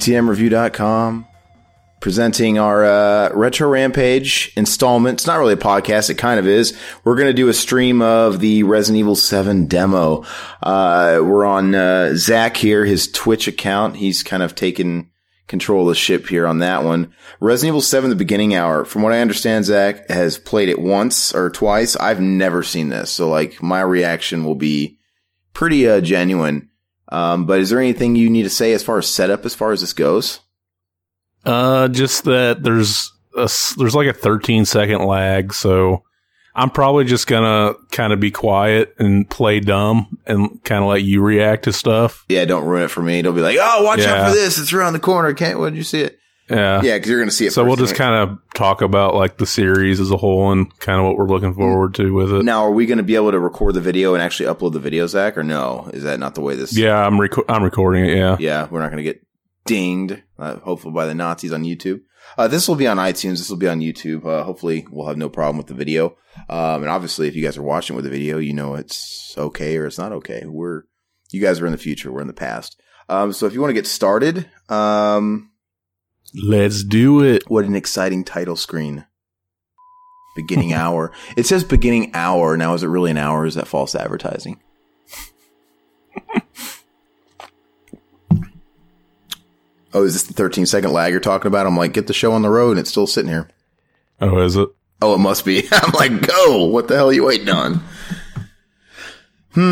DTMReview.com presenting our uh, Retro Rampage installment. It's not really a podcast, it kind of is. We're going to do a stream of the Resident Evil 7 demo. Uh, we're on uh, Zach here, his Twitch account. He's kind of taken control of the ship here on that one. Resident Evil 7 The Beginning Hour. From what I understand, Zach has played it once or twice. I've never seen this. So, like, my reaction will be pretty uh, genuine. Um, but is there anything you need to say as far as setup as far as this goes? Uh, just that there's a, there's like a 13 second lag, so I'm probably just gonna kind of be quiet and play dumb and kind of let you react to stuff. Yeah, don't ruin it for me. Don't be like, oh, watch out for this. It's around the corner. Can't, when did you see it? Yeah. Yeah, because you're going to see it. So we'll just kind of talk about like the series as a whole and kind of what we're looking forward to with it. Now, are we going to be able to record the video and actually upload the video, Zach, or no? Is that not the way this? Yeah, I'm reco- I'm recording it. Yeah. Yeah, we're not going to get dinged, uh, hopefully by the Nazis on YouTube. Uh, this will be on iTunes. This will be on YouTube. Uh, hopefully we'll have no problem with the video. Um, and obviously if you guys are watching with the video, you know it's okay or it's not okay. We're, you guys are in the future. We're in the past. Um, so if you want to get started, um, Let's do it. what an exciting title screen. Beginning hour. It says beginning hour. Now, is it really an hour? Is that false advertising? oh, is this the 13 second lag you're talking about? I'm like, get the show on the road and it's still sitting here. Oh, is it? Oh, it must be. I'm like, go. What the hell are you waiting on? All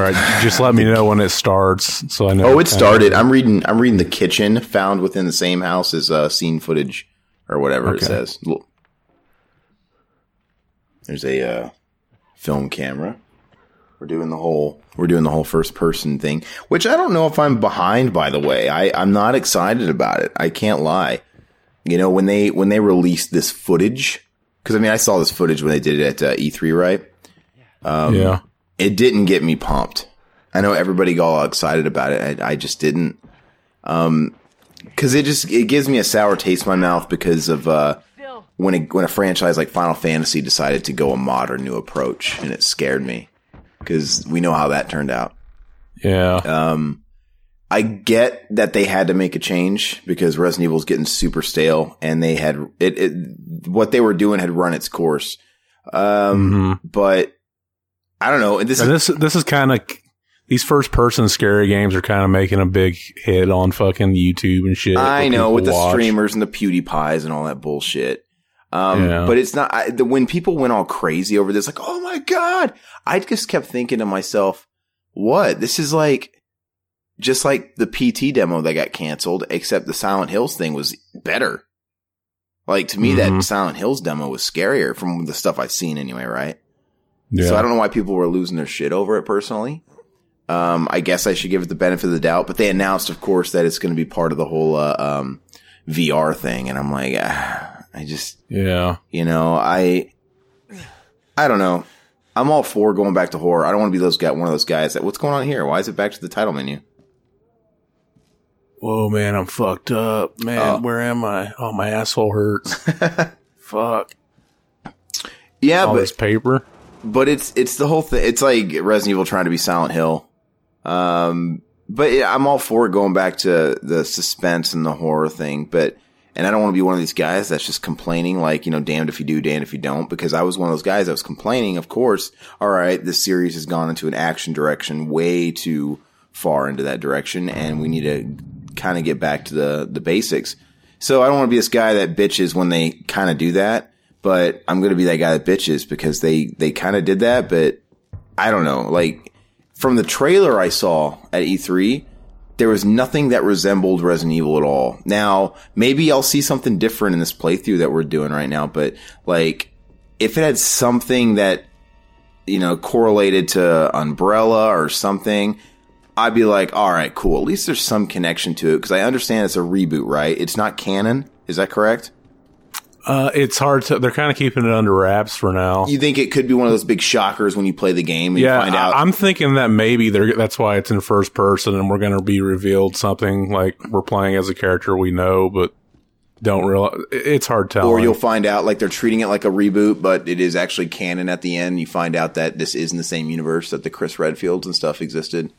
right. Just let me know when it starts, so I know. Oh, it started. I'm reading. I'm reading the kitchen found within the same house as uh, scene footage or whatever it says. Look. There's a uh, film camera. We're doing the whole. We're doing the whole first person thing, which I don't know if I'm behind. By the way, I I'm not excited about it. I can't lie. You know when they when they released this footage, because I mean I saw this footage when they did it at uh, E3, right? yeah. It didn't get me pumped. I know everybody got all excited about it. I, I just didn't. Um, cause it just, it gives me a sour taste in my mouth because of, uh, when a, when a franchise like Final Fantasy decided to go a modern new approach and it scared me because we know how that turned out. Yeah. Um, I get that they had to make a change because Resident Evil's getting super stale and they had it, it what they were doing had run its course. Um, Mhm. but I don't know. And This And is, this this is kind of these first person scary games are kind of making a big hit on fucking YouTube and shit. I know with the streamers and the PewDiePies and all that bullshit. Um, Yeah. but it's not, I, the, when people went all crazy over this, like, oh my God, I just kept thinking to myself, what? This is like, just like the PT demo that got canceled, except the Silent Hills thing was better. Like to me, that Mhm. Silent Hills demo was scarier from the stuff I've seen anyway, right? Yeah. So I don't know why people were losing their shit over it personally. Um, I guess I should give it the benefit of the doubt, but they announced, of course, that it's going to be part of the whole, uh, um, VR thing. And I'm like, ah, I just, yeah. you know, I, I don't know. I'm all for going back to horror. I don't want to be those guy, one of those guys that, what's going on here? Why is it back to the title menu? Whoa, man, I'm fucked up, man. Oh. Where am I? Oh, my asshole hurts. Fuck. Yeah, All but this paper. But it's it's the whole thing. It's like Resident Evil trying to be Silent Hill. Um, but I'm all for going back to the suspense and the horror thing. But and I don't want to be one of these guys that's just complaining, like you know, damned if you do, damned if you don't. Because I was one of those guys that was complaining. Of course, all right, this series has gone into an action direction way too far into that direction, and we need to kind of get back to the the basics. So I don't want to be this guy that bitches when they kind of do that, but I'm going to be that guy that bitches because they, they kind of did that, but I don't know. Like from the trailer I saw at E3, there was nothing that resembled Resident Evil at all. Now, maybe I'll see something different in this playthrough that we're doing right now, but like if it had something that, you know, correlated to Umbrella or something, I'd be like, all right, cool. At least there's some connection to it because I understand it's a reboot, right? It's not canon. Is that correct? Uh, it's hard to. They're kind of keeping it under wraps for now. You think it could be one of those big shockers when you play the game and yeah, you find out? I, am thinking that maybe they're. That's why it's in first person, and we're going to be revealed something like we're playing as a character we know, but don't realize. It's hard telling. or you'll find out like they're treating it like a reboot, but it is actually canon at the end. You find out that this is in the same universe that the Chris Redfields and stuff existed.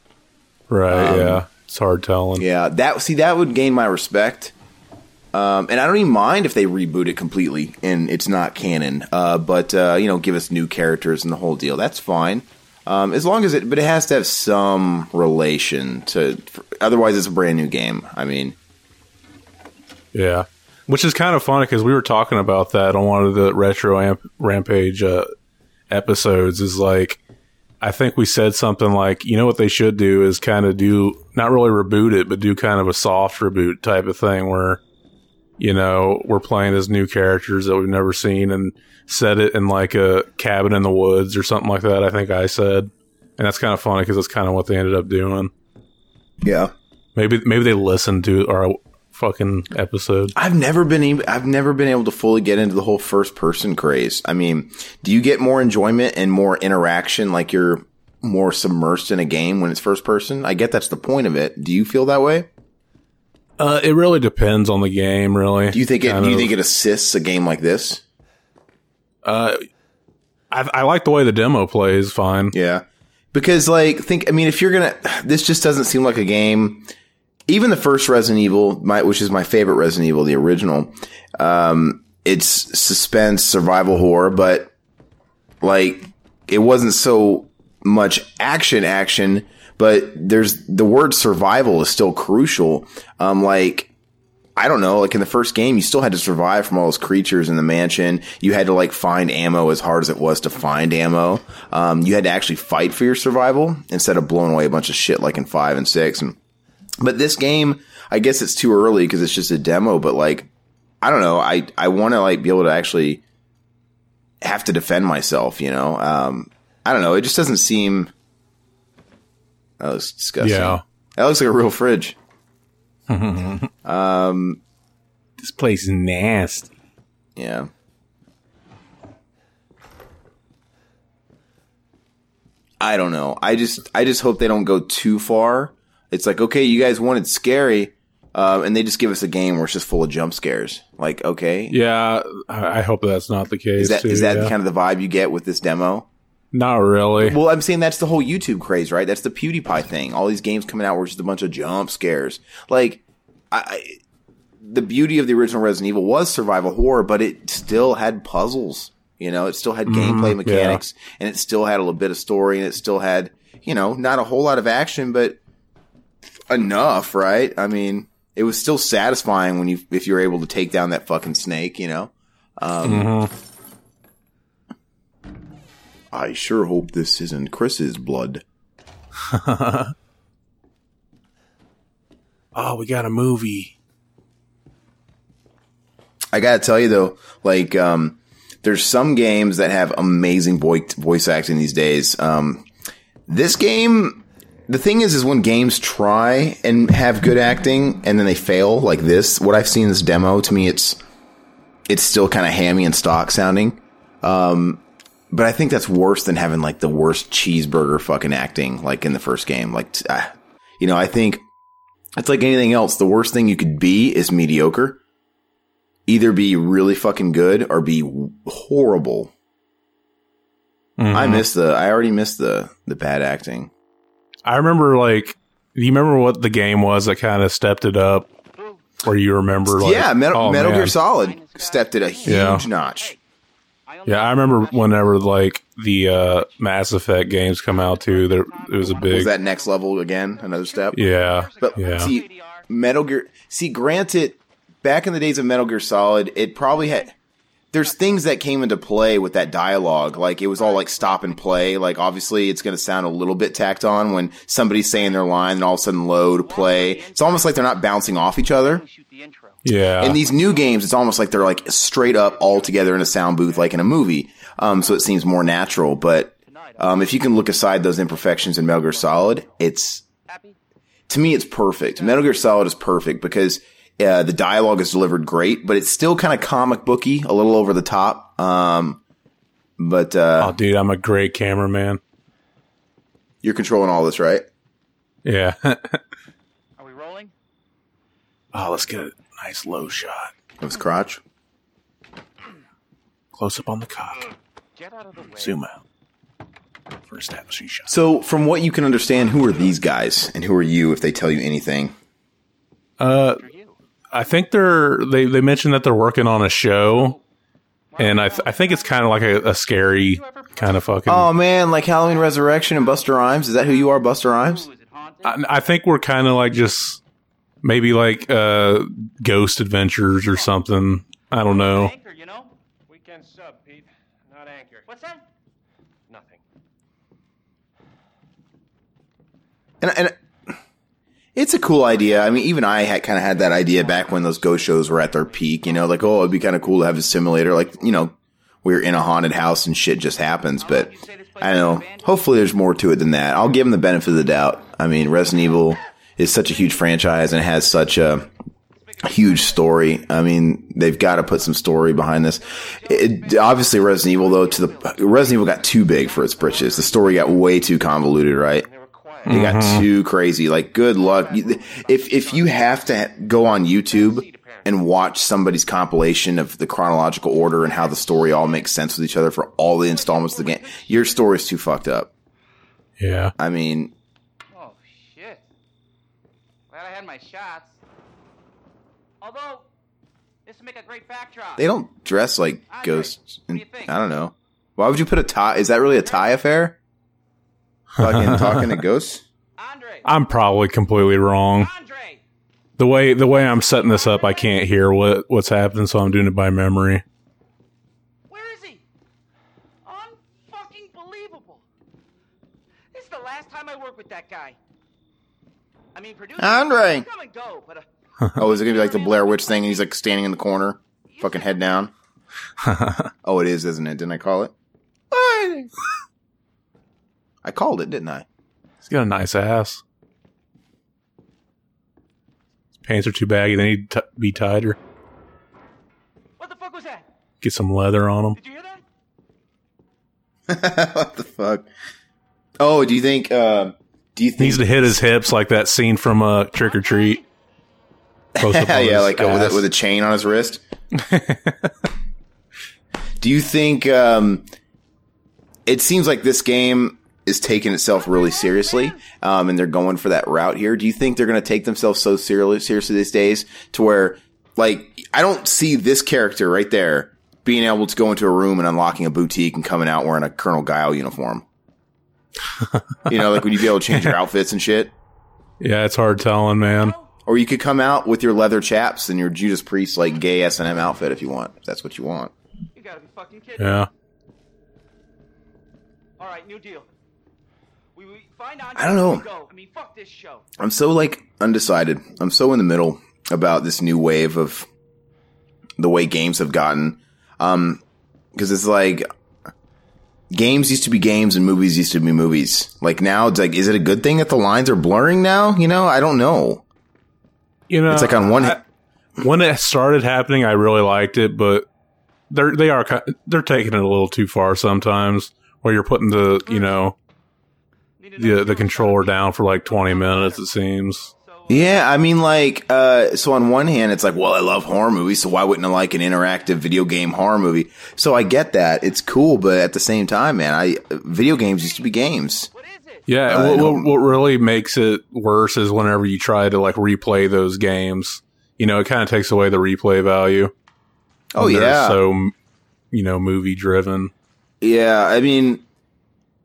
right? Um, yeah. it's hard telling. Yeah, that see that would gain my respect. Um, and I don't even mind if they reboot it completely and it's not canon. Uh, but uh, you know, give us new characters and the whole deal. That's fine. Um, as long as it, but it has to have some relation to. Otherwise, it's a brand new game. I mean, Yeah, which is kind of funny because we were talking about that on one of the retro amp- rampage uh, episodes. Is like, I think we said something like, you know what they should do is kind of do not really reboot it, but do kind of a soft reboot type of thing where, you know, we're playing as new characters that we've never seen and set it in like a cabin in the woods or something like that. I think I said, and that's kind of funny because that's kind of what they ended up doing. yeah. Maybe maybe they listened to our fucking episode. I've never been able, I've never been able to fully get into the whole first person craze. I mean, do you get more enjoyment and more interaction like you're more submersed in a game when it's first person? I get that's the point of it. Do you feel that way? Uh, it really depends on the game, really. Do you think it Kind do you of. think it assists a game like this? Uh, I, I like the way the demo plays. Fine. Yeah. Because like think I mean if you're going to this just doesn't seem like a game even the first Resident Evil, my, which is my favorite Resident Evil, the original, um, it's suspense, survival horror, but like it wasn't so much action action, but there's the word survival is still crucial. Um, like I don't know, like in the first game, you still had to survive from all those creatures in the mansion. You had to like find ammo as hard as it was to find ammo. Um, you had to actually fight for your survival instead of blowing away a bunch of shit like in five and six. And, but this game, I guess it's too early because it's just a demo, but like, I don't know. I, I want to like be able to actually have to defend myself, you know? Um, I don't know. It just doesn't seem, that looks disgusting. Yeah. That looks like a real fridge. um, This place is nasty. Yeah. I don't know. I just I just hope they don't go too far. It's like, okay, you guys wanted scary, uh, and they just give us a game where it's just full of jump scares. Like, okay, Yeah, I hope that's not the case. is that too, is that yeah. kind of the vibe you get with this demo? Not really? Well, I'm saying that's the whole YouTube craze, right? That's the PewDiePie thing. All these games coming out were just a bunch of jump scares. Like, I, I the beauty of the original Resident Evil was survival horror, but it still had puzzles. You know, it still had gameplay mechanics, and it still had a little bit of story, and it still had, you know, not a whole lot of action, but enough, right? I mean, it was still satisfying when you if you were able to take down that fucking snake. You know. Um, I sure hope this isn't Chris's blood. oh, we got a movie. I gotta tell you though, like, um, there's some games that have amazing voice voice acting these days. Um, this game, the thing is, is when games try and have good acting and then they fail, like this. What I've seen in this demo, to me, it's it's still kind of hammy and stock sounding. Um, but I think that's worse than having like the worst cheeseburger fucking acting, like in the first game. Like, ah, you know, I think it's like anything else. The worst thing you could be is mediocre either be really fucking good or be horrible. I miss the. I already missed the the bad acting. I remember like. Do you remember what the game was that kind of stepped it up? Or you remember? Like, yeah, Metal, oh, Metal. Gear Solid stepped it a huge Yeah. notch. Yeah, I remember whenever like the uh, Mass Effect games come out too. There, it was a big. Was that next level again? Another step. yeah, But yeah. see, Metal Gear. See, granted, back in the days of Metal Gear Solid, it probably had. There's things that came into play with that dialogue. Like it was all like stop and play. Like obviously it's going to sound a little bit tacked on when somebody's saying their line and all of a sudden load play. It's almost like they're not bouncing off each other. Yeah. In these new games, it's almost like they're like straight up all together in a sound booth, like in a movie. Um, so it seems more natural. But um, if you can look aside those imperfections in Metal Gear Solid, it's to me it's perfect. Metal Gear Solid is perfect because uh, the dialogue is delivered great, but it's still kind of comic booky, a little over the top. Um, but uh, oh, dude, I'm a great cameraman. you're controlling all this, right? Yeah. Are we rolling? oh, let's get a nice low shot, Of his crotch. close up on the cock, Get out of the way. zoom out. for establishing shot. So, from what you can understand, who are these guys and who are you if they tell you anything? Uh, I think they're they they mentioned that they're working on a show, and I th- I think it's kind of like a, a scary kind of fucking. Oh man, like Halloween Resurrection and Busta Rhymes. Is that who you are, Busta Rhymes? Ooh, is it haunted? I, I think we're kind of like just maybe like uh ghost adventures or something. I don't know. Anchor, you know? Weekend sub, Pete. Not anchor. What's that? Nothing. And, and it's a cool idea. I mean, even I had kind of had that idea back when those ghost shows were at their peak. You know, like oh, it'd be kind of cool to have a simulator. Like you know, we're in a haunted house and shit just happens. But I don't know. Hopefully, there's more to it than that. I'll give them the benefit of the doubt. I mean, Resident Evil is such a huge franchise and has such a huge story. I mean, they've got to put some story behind this. It, obviously, Resident Evil though, to the Resident Evil got too big for its britches. The story got way too convoluted, right? They were quiet. It got mm-hmm. too crazy. Like, good luck. If if you have to go on YouTube and watch somebody's compilation of the chronological order and how the story all makes sense with each other for all the installments of the game, your story's too fucked up. Yeah. I mean, Oh, shit. Glad I had my shots. Although, this would make a great backdrop. they don't dress like ghosts. And, I don't know. Why would you put a tie? Is that really a tie affair? Fucking talking to ghosts? Andre! I'm probably completely wrong. Andre! The way the way I'm setting this up, I can't hear what what's happening, so I'm doing it by memory. Where is he? Unfucking believable. This is the last time I work with that guy. I mean, producer. Andre! Come and go, but uh, Oh, is it gonna be like the Blair Witch thing and he's like standing in the corner, fucking head down? oh, it is, isn't it? Didn't I call it? I called it, didn't I? He's got a nice ass. His pants are too baggy; they need to be tighter. what the fuck was that? Get some leather on them. Did you hear that? what the fuck? Oh, do you think? Uh, do you think? Needs to hit his hips like that scene from uh, Trick or Treat. Yeah, like uh, with a, with a chain on his wrist. do you think? Um, it seems like this game is taking itself really seriously, um, and they're going for that route here. Do you think they're going to take themselves so seriously, seriously these days to where, like, I don't see this character right there being able to go into a room and unlocking a boutique and coming out wearing a Colonel Guile uniform. you know, like would you be able to change your outfits and shit? yeah, it's hard telling, man. Or you could come out with your leather chaps and your Judas Priest like gay S and M outfit if you want. If that's what you want. You gotta be fucking kidding. Yeah. All right, new deal. We, we find Andre. I don't know. Go. I mean, fuck this show. I'm so like undecided. I'm so in the middle about this new wave of the way games have gotten. Um, cause it's like games used to be games and movies used to be movies. Like now it's like, is it a good thing that the lines are blurring now? You know, I don't know. You know, It's like on one I- when it started happening, I really liked it, but they're they are they're taking it a little too far sometimes. Where you're putting the you know Need to know the the controller down for like 20 minutes. It seems. Uh, Yeah, I mean, like, uh, so on one hand, it's like, well, I love horror movies, so why wouldn't I like an interactive video game horror movie? So I get that. It's cool, but at the same time, man, I, video games used to be games. What is it? Yeah, I what, what, what really makes it worse is whenever you try to like replay those games. You know, it kind of takes away the replay value. Oh, yeah. so you know movie driven. Yeah, I mean,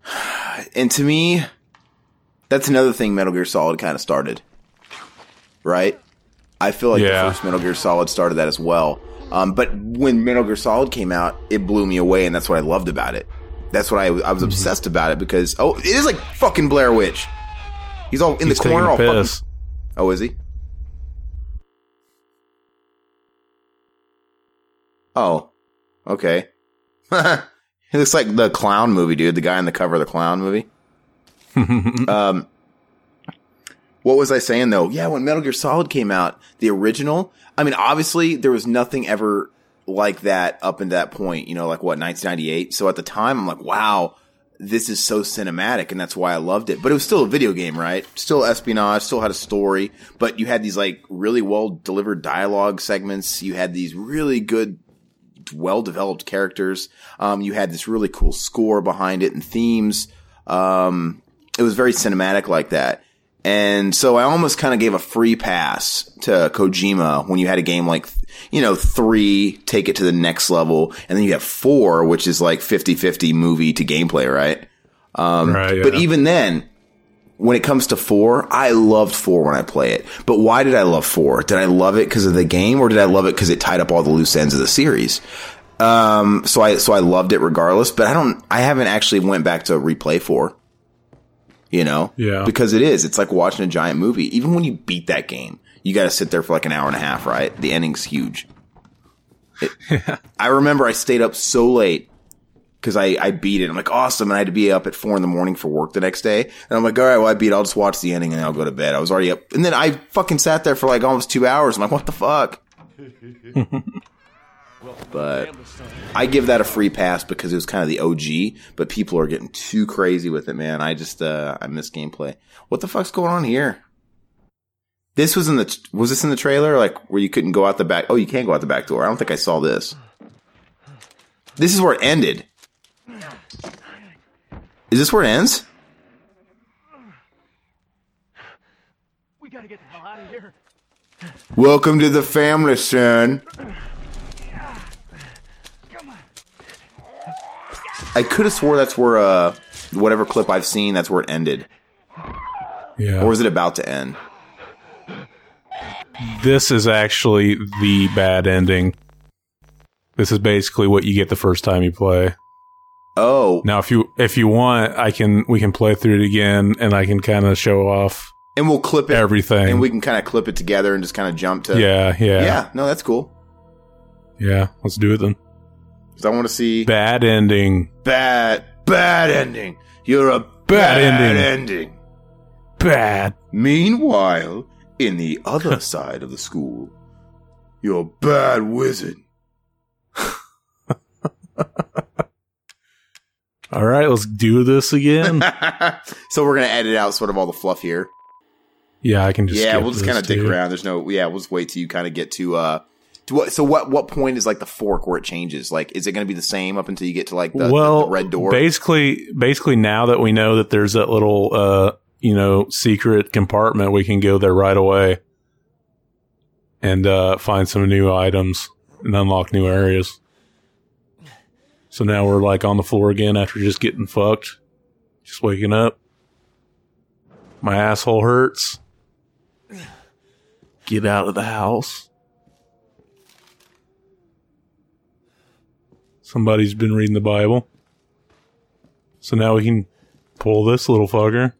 and to me, that's another thing Metal Gear Solid kind of started, right? I feel like Yeah. the first Metal Gear Solid started that as well. Um, but when Metal Gear Solid came out, it blew me away, and that's what I loved about it. That's what I, I Mm-hmm. was obsessed about it because oh, it is like fucking Blair Witch. He's all in He's the corner, all fucking. Oh, is he? Oh, okay. he looks like the clown movie, dude. The guy on the cover of the clown movie. um, what was I saying though? Yeah, when Metal Gear Solid came out, the original. I mean, obviously there was nothing ever like that up until that point. You know, like what 1998. So at the time, I'm like, wow, this is so cinematic, and that's why I loved it. But it was still a video game, right? Still espionage, still had a story, but you had these like really well delivered dialogue segments. You had these really good well developed characters. Um, you had this really cool score behind it and themes. Um, it was very cinematic like that. And so I almost kind of gave a free pass to Kojima when you had a game like, you know, three, take it to the next level. And then you have four, which is like 50-50 movie to gameplay, right? Um, Right, yeah. But even then, when it comes to four, I loved four when I play it. But why did I love four? Did I love it because of the game or did I love it because it tied up all the loose ends of the series? Um, so I, so I loved it regardless, but I don't, I haven't actually went back to replay four. You know? Yeah. Because it is, it's like watching a giant movie. Even when you beat that game, you got to sit there for like an hour and a half, right? The ending's huge. It- I remember I stayed up so late because I, I beat it. I'm like, awesome. And I had to be up at four in the morning for work the next day. And I'm like, all right, well, I beat it. I'll just watch the ending and I'll go to bed. I was already up. And then I fucking sat there for like almost two hours. I'm like, what the fuck? but I give that a free pass because it was kind of the OG, but people are getting too crazy with it, man. I just, uh, I miss gameplay. What the fuck's going on here? This was in the, was this in the trailer? Like where you couldn't go out the back? Oh, you can go out the back door. I don't think I saw this. This is where it ended. Is this where it ends? We gotta get the hell out of here. Welcome to the family, son. I could have swore that's where, uh, whatever clip I've seen, that's where it ended. Yeah. Or is it about to end? this is actually the bad ending. This is basically what you get the first time you play. Oh, Now, if you if you want, I can we can play through it again, and I can kind of show off and we'll clip it. everything. And we can kind of clip it together and just kind of jump to. yeah, yeah, Yeah, no, that's cool. yeah. Let's do it then. Because I want to see Bad ending. bad, bad ending. You're a bad, Bad ending. ending. Bad. Meanwhile, in the other side of the school, you're a bad wizard. All right, let's do this again. so we're gonna edit out sort of all the fluff here. yeah, I can just. yeah, we'll just kind of dick around. There's no. Yeah, we'll just wait till you kind of get to. uh to what, so what? What point is like the fork where it changes? Like, is it going to be the same up until you get to like the, the- well, the red door? Basically, basically, now that we know that there's that little, uh, you know, secret compartment, we can go there right away and uh, find some new items and unlock new areas. So now we're like on the floor again after just getting fucked, just waking up. My asshole hurts. Get out of the house. Somebody's been reading the Bible. So now we can pull this little fucker.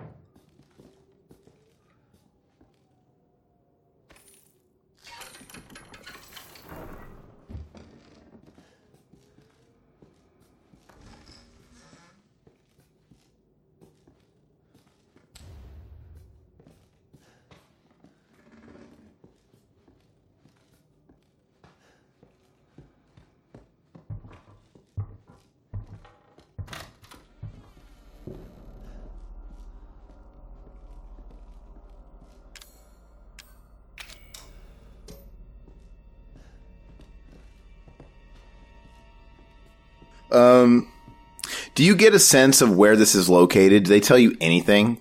Get a sense of where this is located? Do they tell you anything?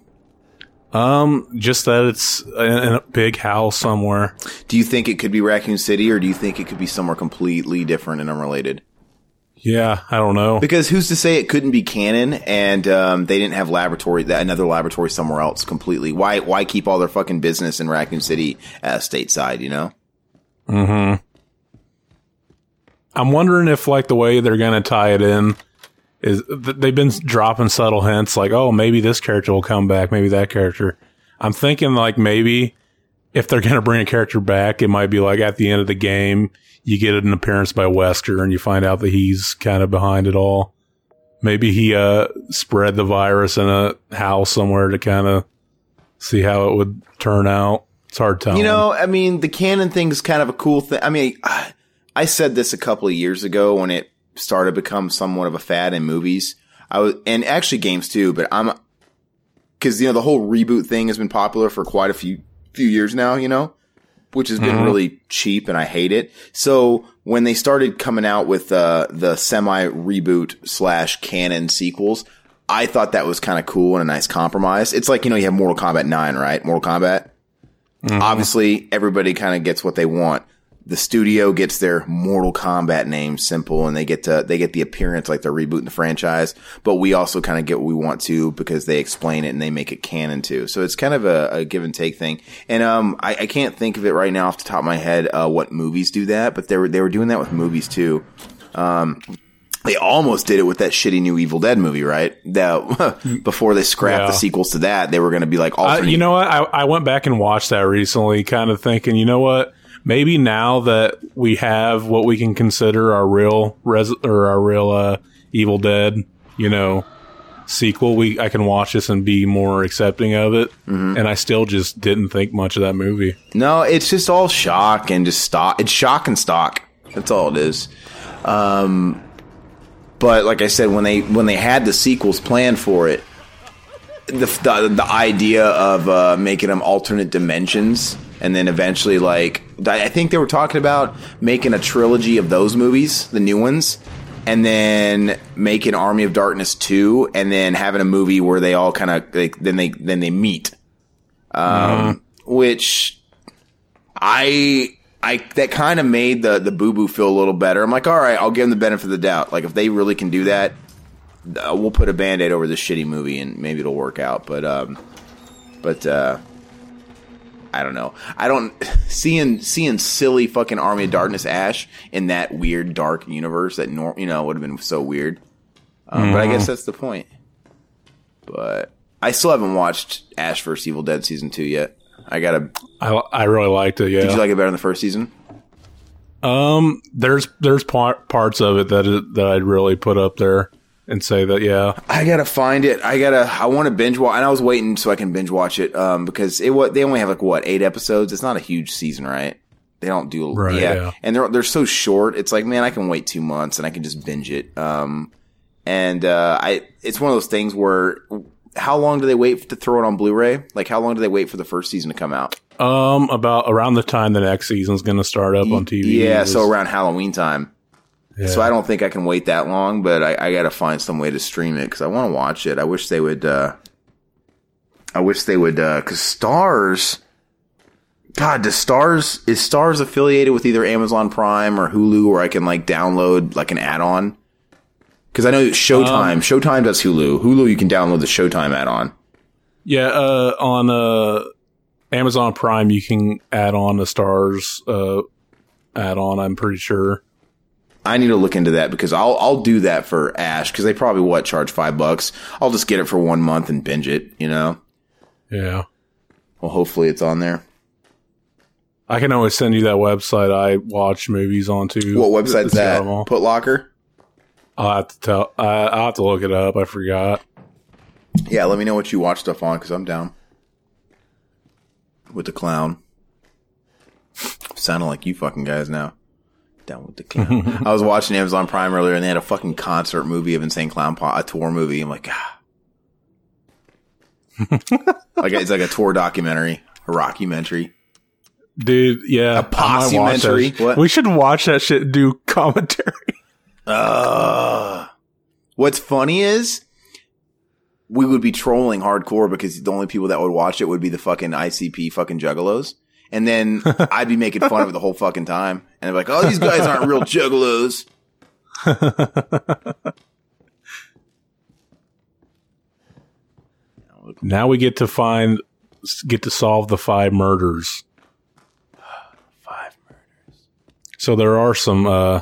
Um, just that it's in a big house somewhere. Do you think it could be Raccoon City, or do you think it could be somewhere completely different and unrelated? Yeah, I don't know. Because who's to say it couldn't be canon, and um, they didn't have laboratory, that another laboratory somewhere else completely? Why, why keep all their fucking business in Raccoon City uh, stateside? You know? Mm-hmm. I'm wondering if like the way they're gonna tie it in is they've been dropping subtle hints like, oh, maybe this character will come back, maybe that character. I'm thinking like maybe if they're gonna bring a character back, it might be like at the end of the game, you get an appearance by Wesker and you find out that he's kind of behind it all. Maybe he uh spread the virus in a house somewhere to kind of see how it would turn out. It's hard telling. You know, I mean, the canon thing is kind of a cool thing. I mean, I said this a couple of years ago when it started to become somewhat of a fad in movies. I was, and actually games too, but I'm, cause, you know, the whole reboot thing has been popular for quite a few, few years now, you know, which has been really cheap and I hate it. So when they started coming out with, uh, the semi reboot slash canon sequels, I thought that was kind of cool and a nice compromise. It's like, you know, you have Mortal Kombat 9, right? Mortal Kombat. Obviously, everybody kind of gets what they want. The studio gets their Mortal Kombat name simple and they get to, they get the appearance like they're rebooting the franchise, but we also kind of get what we want to because they explain it and they make it canon too. So it's kind of a, a give and take thing. And, um, I, I can't think of it right now off the top of my head, uh, what movies do that, but they were, they were doing that with movies too. Um, they almost did it with that shitty new Evil Dead movie, right? That before they scrapped the sequels to that, they were going to be like alternate. you know what? I, I went back and watched that recently, kind of thinking, you know what? Maybe now that we have what we can consider our real res- or our real uh, Evil Dead, you know, sequel, we I can watch this and be more accepting of it. Mm-hmm. And I still just didn't think much of that movie. no, it's just all shock and just stock. It's shock and stock. That's all it is. Um, but like I said, when they when they had the sequels planned for it, the the, the idea of uh, making them alternate dimensions, and then eventually, like I think they were talking about making a trilogy of those movies, the new ones, and then making Army of Darkness two, and then having a movie where they all kind of like then they then they meet, um, which I. I that kind of made the the boo boo feel a little better. I'm like, all right, I'll give them the benefit of the doubt. Like if they really can do that, uh, we'll put a band-aid over this shitty movie and maybe it'll work out but um but uh I don't know. I don't seeing seeing silly fucking Army of Darkness Ash in that weird dark universe that nor you know would have been so weird. Um, But I guess that's the point. But I still haven't watched Ash vs Evil Dead season two yet. I gotta. I, I really liked it. Yeah. Did you like it better than the first season? um, there's there's par- parts of it that it, that I'd really put up there and say that yeah. I gotta find it. I gotta. I want to binge watch, and I was waiting so I can binge watch it. Um, because it what they only have like what eight episodes. It's not a huge season, right? They don't do Right, yeah. yeah. and they're they're so short. It's like man, I can wait two months and I can just binge it. Um, and uh, I it's one of those things where how long do they wait to throw it on Blu-ray? Like how long do they wait for the first season to come out? Um, about around the time the next season's going to start up on TV. Yeah, so around Halloween time. Yeah. So I don't think I can wait that long, but I, I got to find some way to stream it because I want to watch it. I wish they would. uh I wish they would because Starz. God, does Starz is Starz affiliated with either Amazon Prime or Hulu, where I can like download like an add-on? Because I know Showtime. Um, Showtime does Hulu. Hulu, you can download the Showtime add-on. Yeah, uh, on uh, Amazon Prime, you can add on the Starz uh, add on. I'm pretty sure. I need to look into that because I'll I'll do that for Ash because they probably what charge five bucks. I'll just get it for one month and binge it. You know. Yeah, Well, hopefully it's on there. I can always send you that website I watch movies on too. What website's that? Putlocker. I'll have to tell. I, I'll have to look it up. I forgot. Yeah, let me know what you watch stuff on because I'm down with the clown. Sounding like you fucking guys now. Down with the clown. I was watching Amazon Prime earlier and they had a fucking concert movie of Insane Clown Pod, a tour movie. I'm like, ah. like it's like a tour documentary, a rockumentary. Dude, yeah, A I might possumentary? What? We should watch that shit. and Do commentary. Uh, what's funny is we would be trolling hardcore because the only people that would watch it would be the fucking ICP fucking juggalos. And then I'd be making fun of it the whole fucking time. And they're like, oh, these guys aren't real juggalos. now we get to find, get to solve the five murders. Five murders. So there are some uh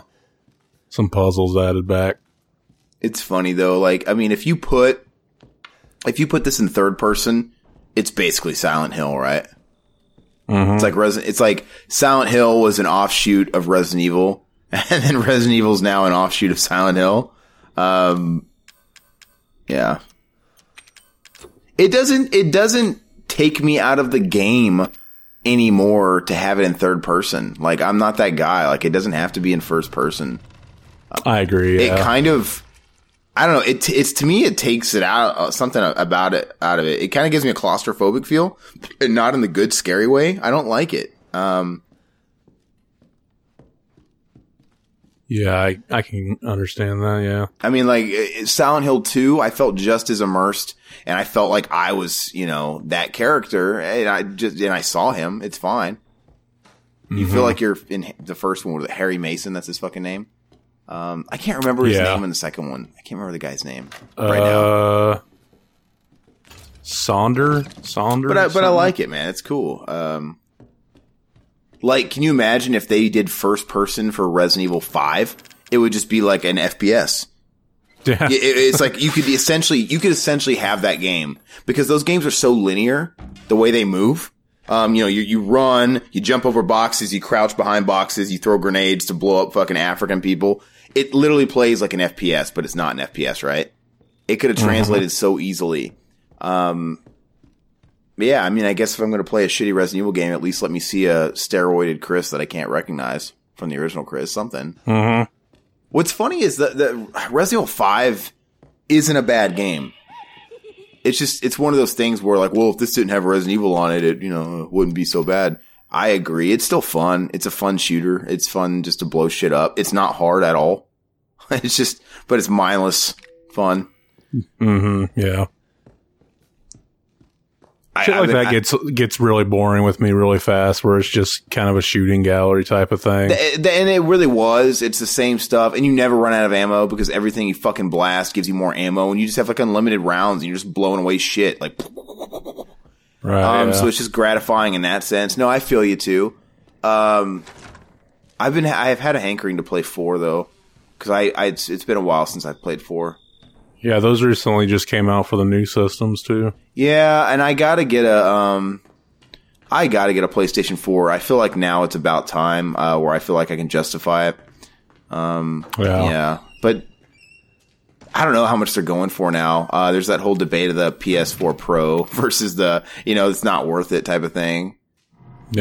some puzzles added back. It's funny though. Like, I mean, if you put, if you put this in third person, it's basically Silent Hill, right? It's like Resident, it's like Silent Hill was an offshoot of Resident Evil, and then Resident Evil is now an offshoot of Silent Hill. Um, yeah. It doesn't, it doesn't take me out of the game anymore to have it in third person. Like, I'm not that guy. Like, it doesn't have to be in first person I agree. it kind of I don't know. It it's to me it takes it out uh, something about it out of it. It kind of gives me a claustrophobic feel, and not in the good scary way. I don't like it. Um, Yeah, I, I can understand that. Yeah. I mean, like Silent Hill 2, I felt just as immersed and I felt like I was, you know, that character and I just, and I saw him. It's fine. You Mm-hmm. feel like you're in the first one with Harry Mason. That's his fucking name. Um, I can't remember his Yeah. name in the second one. I can't remember the guy's name right now. Uh, Sonder, Sonder. But I, but I like it, man. It's cool. Um, like, can you imagine if they did first person for Resident Evil 5? It would just be like an FPS. Yeah. It- it's like you could essentially you could essentially have that game because those games are so linear the way they move. Um, you know, you, you run, you jump over boxes, you crouch behind boxes, you throw grenades to blow up fucking African people. It literally plays like an FPS, but it's not an FPS, right? It could have translated so easily. Um, yeah, I mean, I guess if I'm going to play a shitty Resident Evil game, at least let me see a steroided Chris that I can't recognize from the original Chris, something. hmm What's funny is that, that Resident Evil 5 isn't a bad game. It's just, it's one of those things where like, well, if this didn't have Resident Evil on it, it, you know, wouldn't be so bad. I agree. It's still fun. It's a fun shooter. It's fun just to blow shit up. It's not hard at all. It's just, but it's mindless fun. Mm hmm Yeah. I- Shit I- like that I- gets gets really boring with me really fast, where it's just kind of a shooting gallery type of thing. Th- th- and it really was. It's the same stuff, and you never run out of ammo because everything you fucking blast gives you more ammo, and you just have like unlimited rounds, and you're just blowing away shit. Like, Right. Um, yeah. so it's just gratifying in that sense. No, I feel you too. Um, I've been, I've had a hankering to play four though, because I, I, it's, it's been a while since I've played four. yeah, those recently just came out for the new systems too. Yeah, and I gotta get a, um, I gotta get a PlayStation Four. I feel like now it's about time, uh, where I feel like I can justify it. Yeah. Yeah, but I don't know how much they're going for now. Uh, there's that whole debate of the PS4 Pro versus the, you know, it's not worth it type of thing.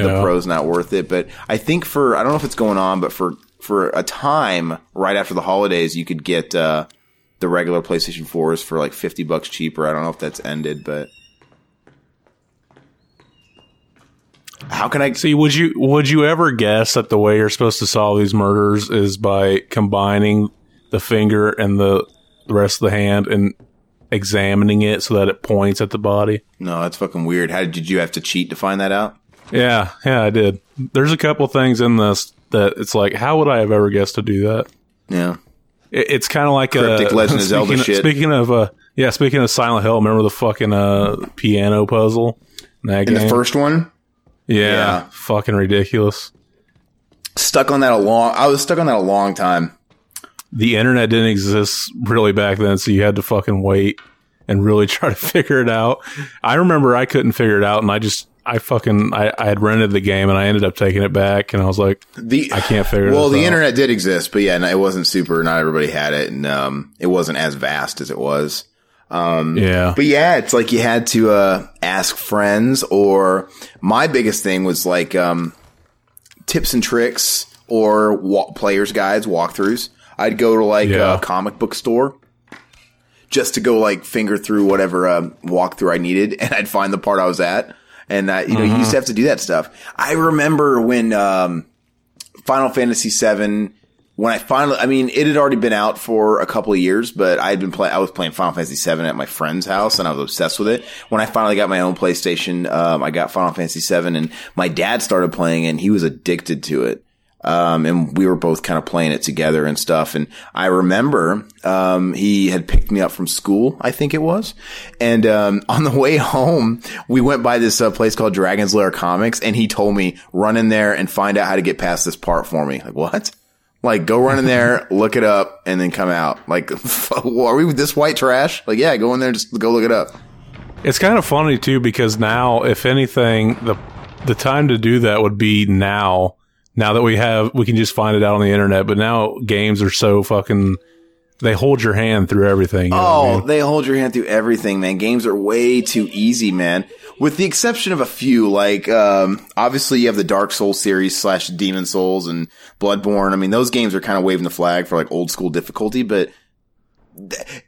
the pro's not worth it. But I think for I don't know if it's going on, but for for a time right after the holidays, you could get uh, the regular PlayStation 4s for like fifty bucks cheaper. I don't know if that's ended, but how can I? See, would you would you ever guess that the way you're supposed to solve these murders is by combining the finger and the, the rest of the hand and examining it so that it points at the body? No, that's fucking weird. How did you have to cheat to find that out? Yeah, yeah, I did. There's a couple things in this that it's like, how would I have ever guessed to do that? Yeah, It, it's kind of like Cryptic a Legend of Zelda speaking, shit. Speaking of, uh, yeah, speaking of Silent Hill, remember the fucking uh, piano puzzle? in in the first one, yeah, yeah. fucking ridiculous. stuck on that a long. I was stuck on that a long time. The internet didn't exist really back then, so you had to fucking wait and really try to figure it out. I remember I couldn't figure it out, and I just I fucking I, I had rented the game and I ended up taking it back, and I was like, The I can't figure. It out. Well, the out. internet did exist, but yeah, it wasn't super. Not everybody had it, and um, it wasn't as vast as it was. yeah, But yeah, it's like you had to uh, ask friends, or my biggest thing was like um, tips and tricks or wa- players guides, walkthroughs. I'd go to like Yeah. a comic book store just to go like finger through whatever um, walkthrough I needed, and I'd find the part I was at. And uh, you know, you used to have to do that stuff. I remember when um, Final Fantasy VII. When I finally, I mean, it had already been out for a couple of years, but I had been playing, I was playing Final Fantasy VII at my friend's house and I was obsessed with it. When I finally got my own PlayStation, um, I got Final Fantasy VII and my dad started playing it and he was addicted to it. Um, and we were both kind of playing it together and stuff. And I remember, um, he had picked me up from school, I think it was. And, um, on the way home, we went by this uh, place called Dragon's Lair Comics and he told me, run in there and find out how to get past this part for me. Like, what? Like, go run in there, look it up, and then come out. Like, are we with this white trash? Like, yeah, go in there, just go look it up. it's kind of funny too because now, if anything, the the time to do that would be now. Now that we have, we can just find it out on the internet. But now games are so fucking. They hold your hand through everything. you know what I Oh, mean? they hold your hand through everything, man. Games are way too easy, man. With the exception of a few, like um, obviously you have the Dark Souls series slash Demon Souls and Bloodborne. I mean, those games are kind of waving the flag for like old school difficulty, but th-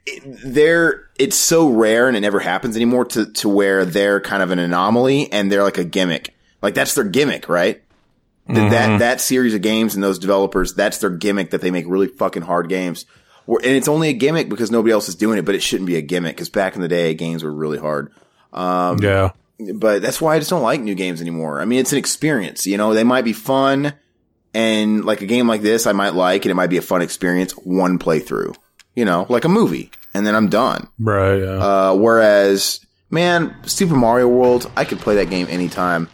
they're it's so rare and it never happens anymore to to where they're kind of an anomaly and they're like a gimmick. Like that's their gimmick, right? Th- That that series of games and those developers, that's their gimmick that they make really fucking hard games. And it's only a gimmick because nobody else is doing it, but it shouldn't be a gimmick because back in the day, games were really hard. yeah. But that's why I just don't like new games anymore. I mean, it's an experience. You know, they might be fun, and like a game like this, I might like, and it might be a fun experience. One playthrough, you know, like a movie, and then I'm done. Right. Yeah. Uh, whereas, man, Super Mario World, I could play that game anytime.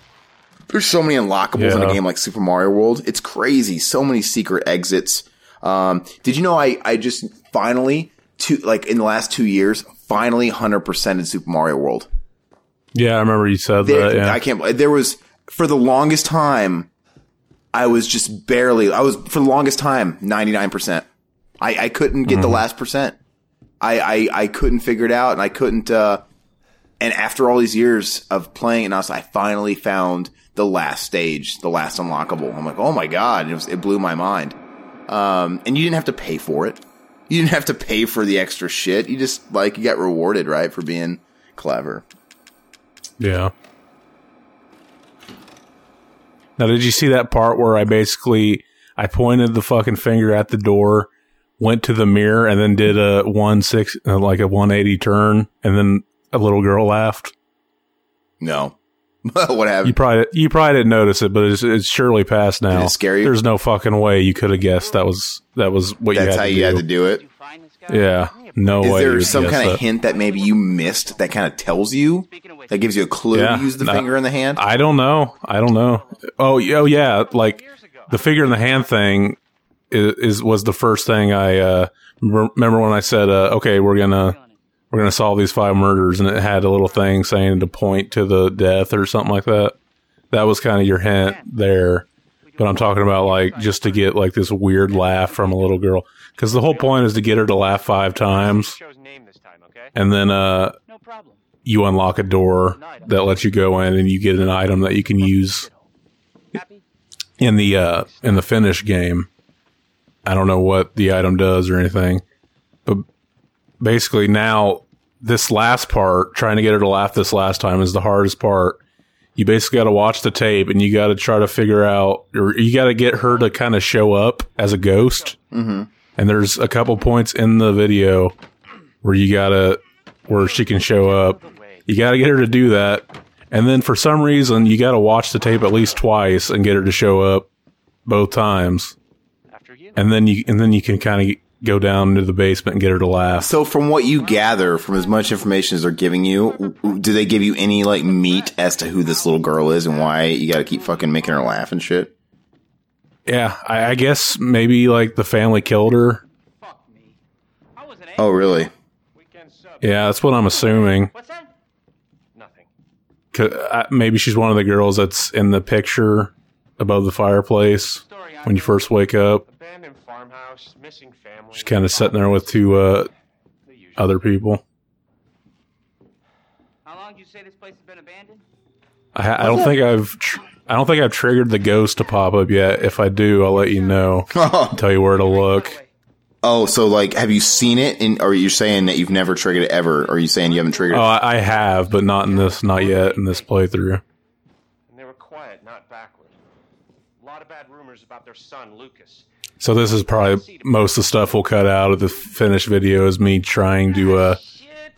There's so many unlockables in a game like Super Mario World. It's crazy. So many secret exits. Um, did you know I, I just finally, two, like in the last two years, finally 100% in Super Mario World? yeah. I remember you said There, that. Yeah. I can't, there was, for the longest time, I was just barely, I was, for the longest time, 99%. I, I couldn't get Mm-hmm. the last percent. I, I, I couldn't figure it out and I couldn't, uh, and after all these years of playing and was, I finally found the last stage, the last unlockable. I'm like, oh my god! It was it blew my mind. Um, and you didn't have to pay for it. You didn't have to pay for the extra shit. You just like you got rewarded, right, for being clever. Yeah. Now, did you see that part where I basically I pointed the fucking finger at the door, went to the mirror, and then did a one six uh, like a one eighty turn, and then a little girl laughed. No, what happened? You probably you probably didn't notice it, but it's, it's surely past now. Did it scare you? There's no fucking way you could have guessed that was that was what That's you had how to you do. had to do it. Did you find this guy? Yeah, no Is way. there some kind of that. hint that maybe you missed that kind of tells you Speaking of which, that gives you a clue Yeah, to use the no. finger in the hand? I don't know. I don't know. Oh, oh yeah, like the figure in the hand thing is, is was the first thing I uh, re- remember when I said, uh, "Okay, we're gonna we're gonna solve these five murders," and it had a little thing saying to point to the death or something like that. That was kind of your hint there. But I'm talking about like just to get like this weird laugh from a little girl because the whole point is to get her to laugh five times, and then uh, you unlock a door that lets you go in, and you get an item that you can use in the uh in the finish game. I don't know what the item does or anything, but basically now this last part, trying to get her to laugh this last time, is the hardest part. You basically got to watch the tape and you got to try to figure out, or you got to get her to kind of show up as a ghost. Mm-hmm. And there's a couple points in the video where you got to, where she can show up. You got to get her to do that. And then for some reason, you got to watch the tape at least twice and get her to show up both times. After you. And then you, and then you can kind of go down into the basement and get her to laugh. So, from what you gather from as much information as they're giving you, w- w- do they give you any like meat as to who this little girl is and why you got to keep fucking making her laugh and shit? Yeah, I, I guess maybe like the family killed her. Fuck me. Oh, really? Yeah, that's what I'm assuming. What's that? Nothing. 'Cause, uh, maybe she's one of the girls that's in the picture above the fireplace when you first wake up. Abandoned farmhouse, missing family. She's kind of sitting there with two uh, other people. How long do you say this place has been abandoned? I, I don't think I've tr- I don't think I've triggered the ghost to pop up yet. If I do, I'll let you know. Tell you where to look. Oh, so like, have you seen it? In, or you're saying that you've never triggered it ever? Or are you saying you haven't triggered Oh, it? I, I have, but not in this, not yet in this playthrough. And they were quiet, not backward. A lot of bad rumors about their son, Lucas. So this is probably most of the stuff we'll cut out of the finished video is me trying to uh,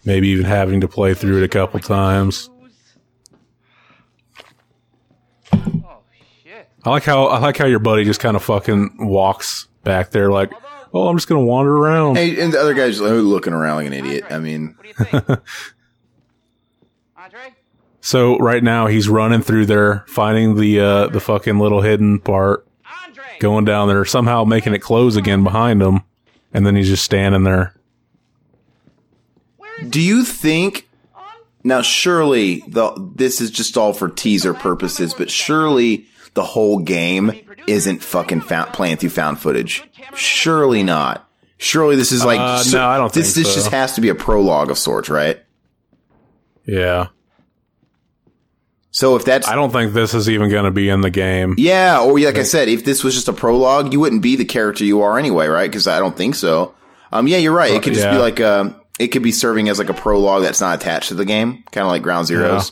maybe even having to play through it a couple times. Oh, shit. I like how I like how your buddy just kind of fucking walks back there like, oh, I'm just gonna wander around. Hey, and the other guy's like, looking around like an idiot. I mean, What do you think? So right now he's running through there, finding the uh, the fucking little hidden part! Going down there, somehow making it close again behind him, and then he's just standing there. Do you think now? Surely the this is just all for teaser purposes, but surely the whole game isn't fucking found, playing through found footage. Surely not. Surely this is like Uh, so- no, I don't this. think this just has to be a prologue of sorts, right? Yeah, So if that's I don't think this is even going to be in the game. Yeah, or like I said, if this was just a prologue, you wouldn't be the character you are anyway, right? Because I don't think so. Um, yeah, you're right. It could just be like um, it could be serving as like a prologue that's not attached to the game, kind of like Ground Zeroes.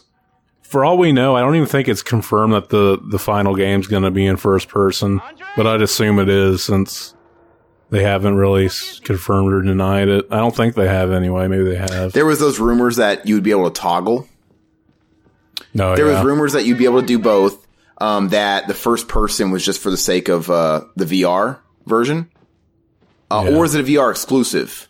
for all we know, I don't even think it's confirmed that the the final game's going to be in first person, but I'd assume it is since they haven't really confirmed or denied it. I don't think they have anyway. Maybe they have. There was those rumors that you would be able to toggle. No, There yeah. was rumors that you'd be able to do both. Um, that the first person was just for the sake of uh, the VR version, uh, Yeah. or is it a VR exclusive?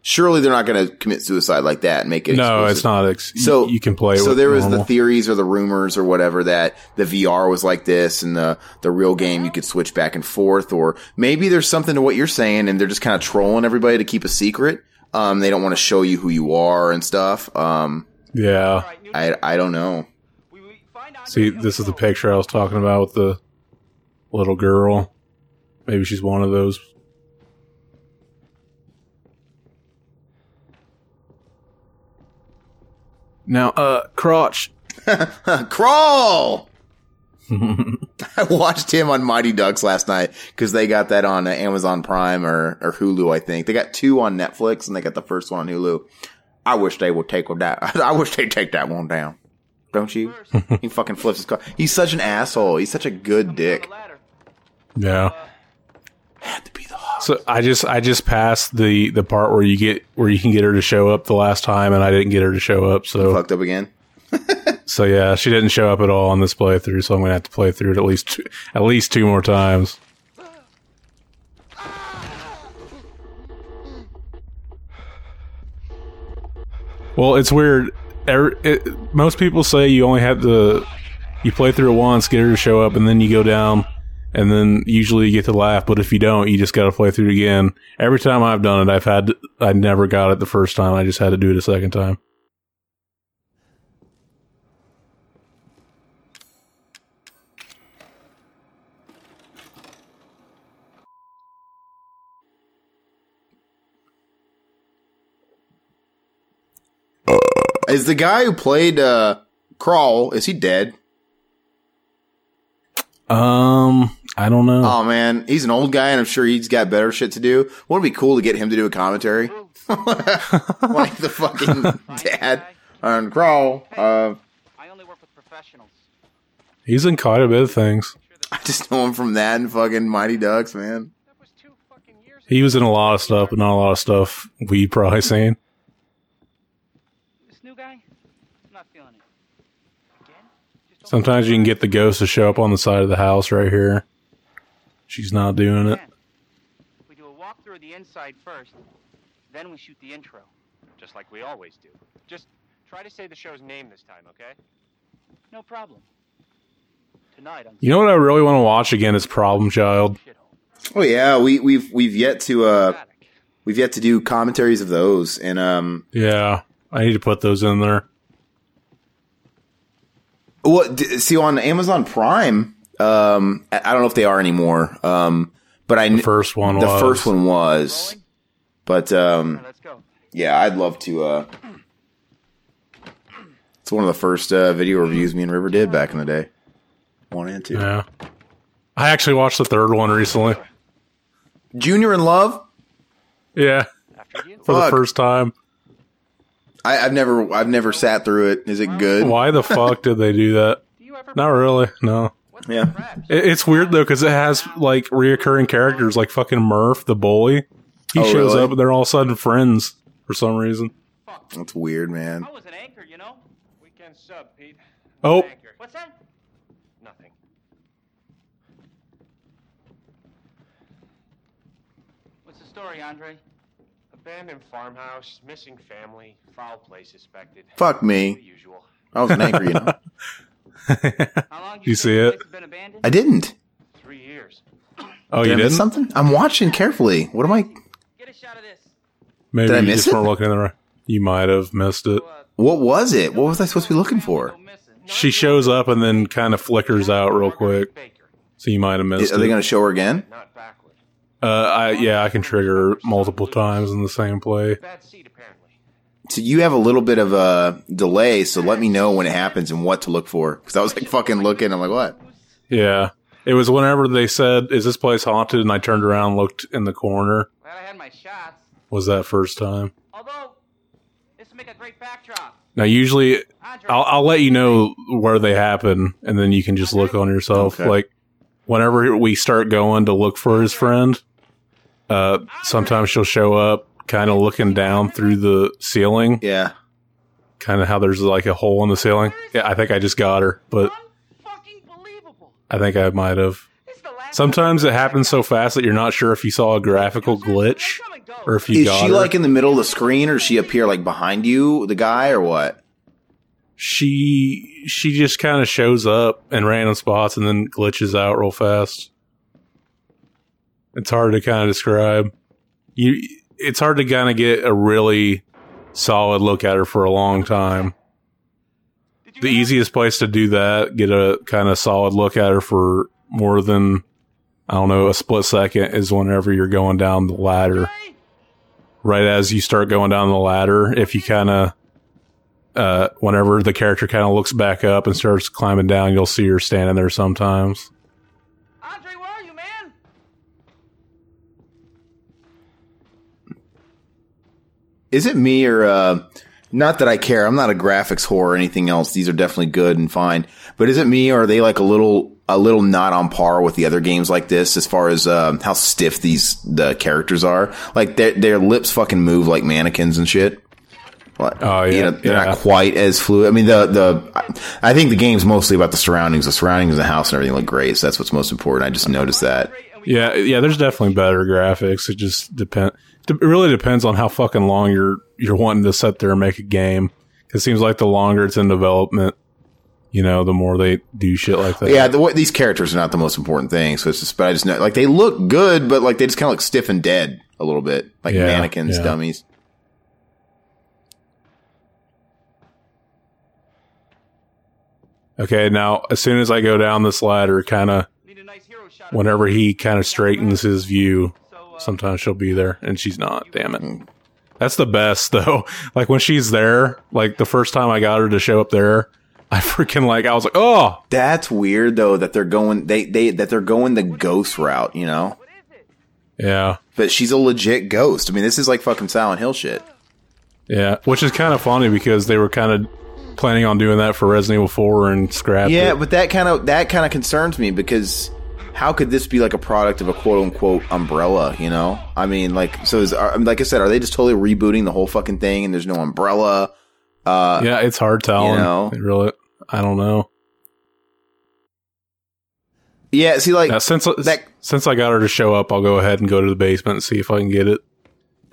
Surely they're not going to commit suicide like that and make it. no, exclusive. it's not. Ex- So you, can play. So there was the theories or the rumors or whatever that the VR was like this, and the the real game you could switch back and forth, or maybe there's something to what you're saying, and they're just kind of trolling everybody to keep a secret. Um, they don't want to show you who you are and stuff. Um, yeah. I I don't know. We, we find Andre See, this is the picture I was talking about with the little girl. Maybe she's one of those. Now, uh, crotch. Crawl. I watched him on Mighty Ducks last night because they got that on Amazon Prime or, or Hulu. I think they got two on Netflix and they got the first one on Hulu. I wish they would take that. I wish they'd take that one down. Don't you? he fucking flips his car. He's such an asshole. He's such a good dick. Yeah. Had to be the hot. So I just I just passed the the part where you get where you can get her to show up the last time, and I didn't get her to show up. So Fucked up again. so yeah, she didn't show up at all on this playthrough. So I'm gonna have to play through it at least two, at least two more times. Well, it's weird. Every, it, most people say you only have to you play through it once, get her to show up, and then you go down, and then usually you get to laugh. But if you don't, you just got to play through it again. Every time I've done it, I've had I never got it the first time. I just had to do it a second time. Is the guy who played uh, Crawl? Is he dead? Um, I don't know. Oh man, he's an old guy, and I'm sure he's got better shit to do. Wouldn't it be cool to get him to do a commentary, like the fucking dad on Crawl? Uh, I only work with professionals. He's in quite a bit of things. I just know him from that and fucking Mighty Ducks, man. That was two fucking years He was in a lot of stuff, but not a lot of stuff we've probably seen. This new guy, I'm not feeling it. Again? Just don't Sometimes you can get the ghost to show up on the side of the house right here. She's not doing it. We do a walkthrough of the inside first, then we shoot the intro. Just like we always do. Just try to say the show's name this time, okay? No problem. Tonight on You know what I really want to watch again is Problem Child. Oh yeah, we we've we've yet to uh we've yet to do commentaries of those, and um, Yeah, I need to put those in there. What d- see on Amazon Prime? Um, I I don't know if they are anymore. Um, but I The first one the was. first one was, but um, Now let's go. yeah, I'd love to. uh It's one of the first uh, video reviews me and River did back in the day. One and two. Yeah. I actually watched the third one recently. Junior in Love. Yeah, for Fuck. the first time. I, I've never I've never sat through it. Is it good? Why the fuck did they do that? Do you ever? Not really. No. Yeah. It- It's weird though because it has like reoccurring characters like fucking Murph the bully. He Oh, shows really? up and they're all of a sudden friends for some reason. That's weird, man. I was an anchor, you know. Weekend sub, Pete. Oh, Anchor. What's that? Nothing. What's the story, Andre? Abandoned farmhouse, missing family, foul play suspected. Fuck me. usual. I was an anchor, you know. How long? You say see it? Been abandoned? I didn't. Three years. oh, Did you I miss didn't? something? I'm watching carefully. What am I? Get a shot of this. Maybe Did I you miss just it? weren't looking in the right. You might have missed it. Uh, What was it? What was I supposed to be looking for? She shows up and then kind of flickers out real quick, so you might have missed it. Are they it. going to show her again? Not backward. Uh, I yeah, I can trigger multiple times in the same play. Bad seed, apparently. So you have a little bit of a delay, so let me know when it happens and what to look for. Because I was like fucking looking. I'm like, what? Yeah, it was whenever they said, "Is this place haunted?" and I turned around, and looked in the corner. Glad I had my shots. Was that first time? Although, this would make a great backdrop. Now, usually, I'll, I'll let you know where they happen, and then you can just look on yourself. Okay. Like, whenever we start going to look for his friend, uh, sometimes she'll show up kind of looking down through the ceiling, Yeah. kind of how there's like a hole in the ceiling. Yeah, I think I just got her, but I think I might have. It's the last Sometimes it happens so fast that you're not sure if you saw a graphical glitch or if you Is got she her. like in the middle of the screen or does she appear like behind you, the guy, or what? she she just kind of shows up in random spots and then glitches out real fast. It's hard to kind of describe. You, it's hard to kind of get a really solid look at her for a long time. The easiest place to do that, get a kind of solid look at her for more than I don't know a split second, is whenever you're going down the ladder. Right as you start going down the ladder, if you kind of uh, whenever the character kind of looks back up and starts climbing down, you'll see her standing there sometimes. Is it me or uh not that I care. I'm not a graphics whore or anything else. These are definitely good and fine. But is it me or are they like a little a little not on par with the other games like this as far as um, how stiff these the characters are? Like their their lips fucking move like mannequins and shit. Like, Oh, you yeah, know, they're yeah. not quite as fluid. I mean, the the I- I think the game's mostly about the surroundings. The surroundings of the house and everything look great. So that's what's most important. I just noticed that. Yeah, yeah. There's definitely better graphics. It just depend. It really depends on how fucking long you're you're wanting to sit there and make a game. It seems like the longer it's in development, you know, the more they do shit like that. Yeah, the, these characters are not the most important thing. So it's just, but I just know, like, they look good, but like, they just kind of look stiff and dead a little bit. Like Yeah, mannequins, yeah. dummies. Okay. Now, as soon as I go down this ladder, kind of whenever he kind of straightens his view, sometimes she'll be there, and she's not. Damn it. That's the best though. Like when she's there, like the first time I got her to show up there, I freaking like I was like, oh, That's weird though, that they're going, they, they, that they're going the ghost route, you know? yeah, But she's a legit ghost. I mean, this is like fucking Silent Hill shit. yeah. Which is kind of funny because they were kind of planning on doing that for Resident Evil Four and scrapped Yeah, it. but that kind of, that kind of concerns me because how could this be like a product of a quote unquote umbrella, you know? I mean, like, so is, are, like I said, are they just totally rebooting the whole fucking thing and there's no umbrella? Uh, yeah, it's hard telling. You know? It really, I don't know. yeah, see, like, Now, since that- since I got her to show up, I'll go ahead and go to the basement and see if I can get it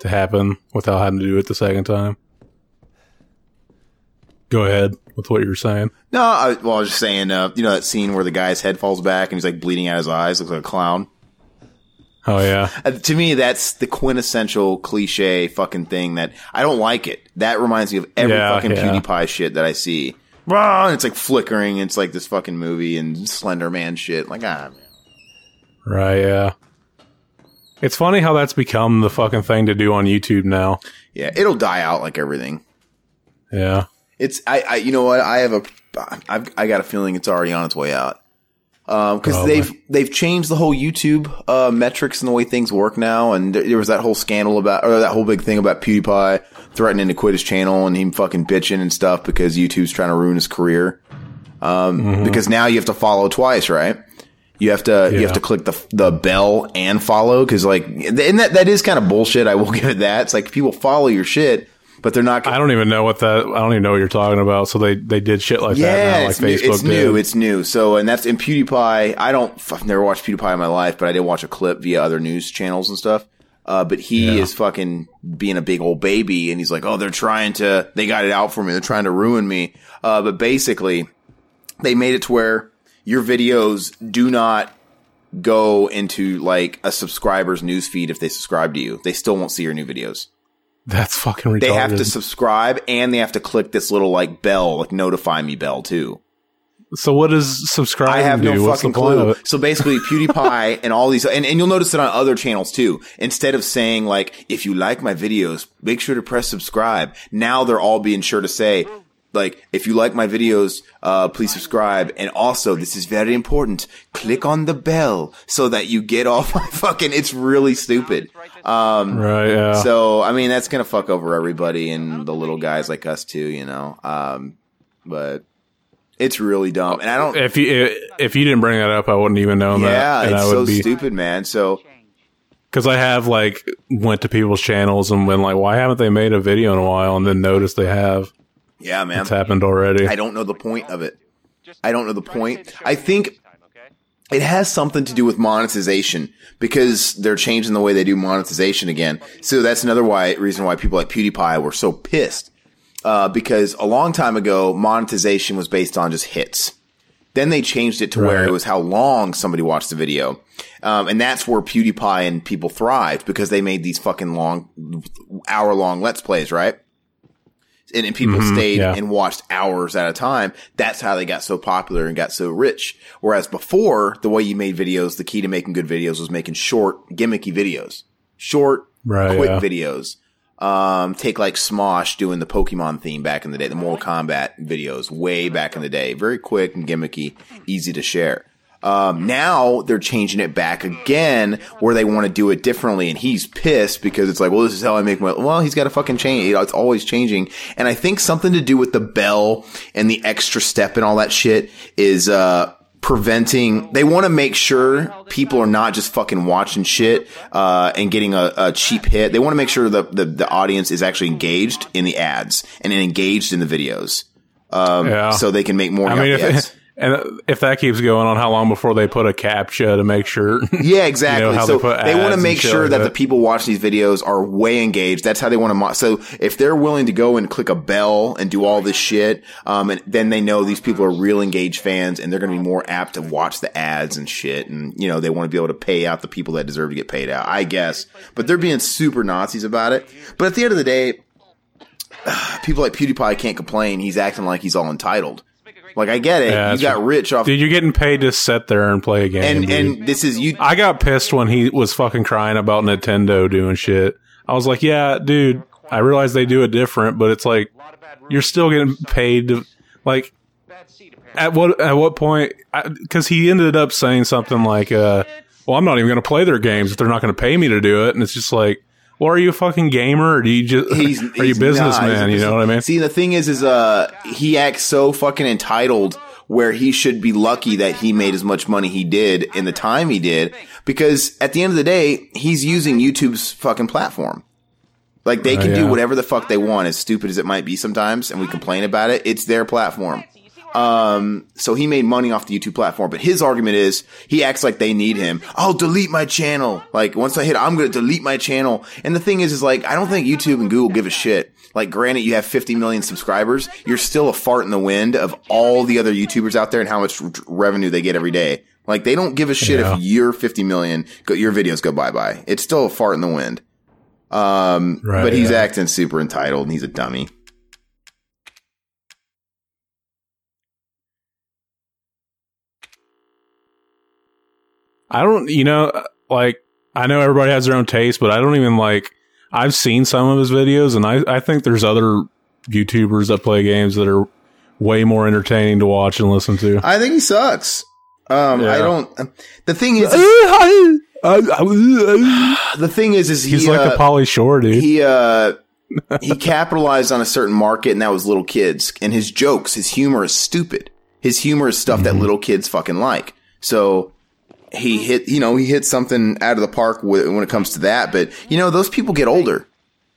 to happen without having to do it the second time. Go ahead with what you're saying. No, I, well, I was just saying, uh, you know, that scene where the guy's head falls back and he's like bleeding out his eyes, looks like a clown. Oh yeah, Uh, to me, that's the quintessential cliche fucking thing that I don't like it. That reminds me of every Yeah, fucking yeah. PewDiePie shit that I see. Rah, and it's like flickering. And it's like this fucking movie and Slender Man shit. Like, ah, man. right. Yeah. It's funny how that's become the fucking thing to do on YouTube now. Yeah, it'll die out like everything. Yeah. It's, I, I, you know what? I have a, I've, I got a feeling it's already on its way out. Um, cause they've, they've changed the whole YouTube, uh, metrics and the way things work now. And there, there was that whole scandal about, or that whole big thing about PewDiePie threatening to quit his channel and him fucking bitching and stuff because YouTube's trying to ruin his career. Um, because now you have to follow twice, right? You have to, you have to click the, the bell and follow. Cause like, and that, that is kind of bullshit. I will give it that. It's like people follow your shit, but they're not, I don't even know what that. I don't even know what you're talking about. So they they did shit like that yeah, like it's, new, Facebook it's did. new. It's new. So, and that's in PewDiePie. I don't, I've never watched PewDiePie in my life, but I did watch a clip via other news channels and stuff. Uh, but he Yeah. is fucking being a big old baby and he's like, oh, they're trying to, they got it out for me. They're trying to ruin me. Uh, but basically they made it to where your videos do not go into like a subscriber's newsfeed if they subscribe to you. They still won't see your new videos. That's fucking retarded. They have to subscribe and they have to click this little like bell, like notify me bell too. so what does subscribe I have do? no What's fucking clue. So basically, PewDiePie and all these, and, and you'll notice it on other channels too. Instead of saying like, if you like my videos, make sure to press subscribe. Now they're all being sure to say, like if you like my videos, uh, please subscribe. And also, this is very important. Click on the bell so that you get off my fucking. It's really stupid. Um, Right. Yeah. so I mean, that's gonna fuck over everybody and the little guys like us too, you know. Um, but it's really dumb, and I don't. if you if you didn't bring that up, I wouldn't even know Yeah, that, and it's I would so be stupid, man. So because I have like went to people's channels and been like, why haven't they made a video in a while? And then noticed they have. Yeah, man. It's happened already. I don't know the point of it. I don't know the point. I think it has something to do with monetization because they're changing the way they do monetization again. So that's another why reason why people like PewDiePie were so pissed. Uh, because a long time ago, monetization was based on just hits. Then they changed it to where it was how long somebody watched the video. Um, and that's where PewDiePie and people thrived because they made these fucking long, hour long Let's Plays, right? And, and people stayed yeah. and watched hours at a time. That's how they got so popular and got so rich. Whereas before, the way you made videos, the key to making good videos was making short, gimmicky videos. Short, Right, quick yeah. videos. Um, take like Smosh doing the Pokemon theme back in the day, the Mortal Kombat videos way back in the day. Very quick and gimmicky, easy to share. Um, now they're changing it back again where they want to do it differently. And he's pissed because it's like, well, this is how I make my, well, he's got to fucking change. It's always changing. And I think something to do with the bell and the extra step and all that shit is, uh, preventing they want to make sure people are not just fucking watching shit uh, and getting a, a cheap hit they want to make sure the, the the audience is actually engaged in the ads and engaged in the videos um, Yeah. so they can make more I mean, if and if that keeps going on, how long before they put a captcha to make sure? Yeah, exactly. how so they they, want to make sure like that, that. the people watching these videos are way engaged. That's how they want to. Mo- so if they're willing to go and click a bell and do all this shit, um, and then they know these people are real engaged fans and they're going to be more apt to watch the ads and shit. And you know they want to be able to pay out the people that deserve to get paid out. I guess, but they're being super Nazis about it. But at the end of the day, people like PewDiePie can't complain. He's acting like he's all entitled. Like I get it. Yeah, you got right. rich off, Dude, you're getting paid to sit there and play a game. and dude. and this is you. I got pissed when he was fucking crying about Nintendo doing shit. I was like, yeah, dude, I realize they do it different, but it's like you're still getting paid to like at what at what point because he ended up saying something like uh well i'm not even going to play their games if they're not going to pay me to do it and it's just like well are you a fucking gamer or do you just he's, are you he's businessman not. You know what i mean See, the thing is, is uh, he acts so fucking entitled where he should be lucky that he made as much money he did in the time he did because at the end of the day, he's using YouTube's fucking platform. Like they can do yeah. whatever the fuck they want, as stupid as it might be sometimes, and we complain about it. It's their platform. Um, so he made money off the YouTube platform, but his argument is he acts like they need him. I'll delete my channel. Like once I hit, I'm going to delete my channel. And the thing is, is like, I don't think YouTube and Google give a shit. Like granted, you have 50 million subscribers. You're still a fart in the wind of all the other YouTubers out there and how much r- revenue they get every day. Like they don't give a shit Yeah. if you're 50 million, go, your videos go bye bye. It's still a fart in the wind. Um, Right, but he's yeah. acting super entitled and he's a dummy. I don't you know like i know everybody has their own taste but i don't even like i've seen some of his videos and i i think there's other youtubers that play games that are way more entertaining to watch and listen to I think he sucks. Um, I don't. The thing is, the thing is, is he he's like uh, a Pauly Shore dude he uh he capitalized on a certain market, and that was little kids. And his jokes, his humor is stupid. His humor is stuff that little kids fucking like. So he hit, you know, he hit something out of the park when it comes to that. But you know, those people get older.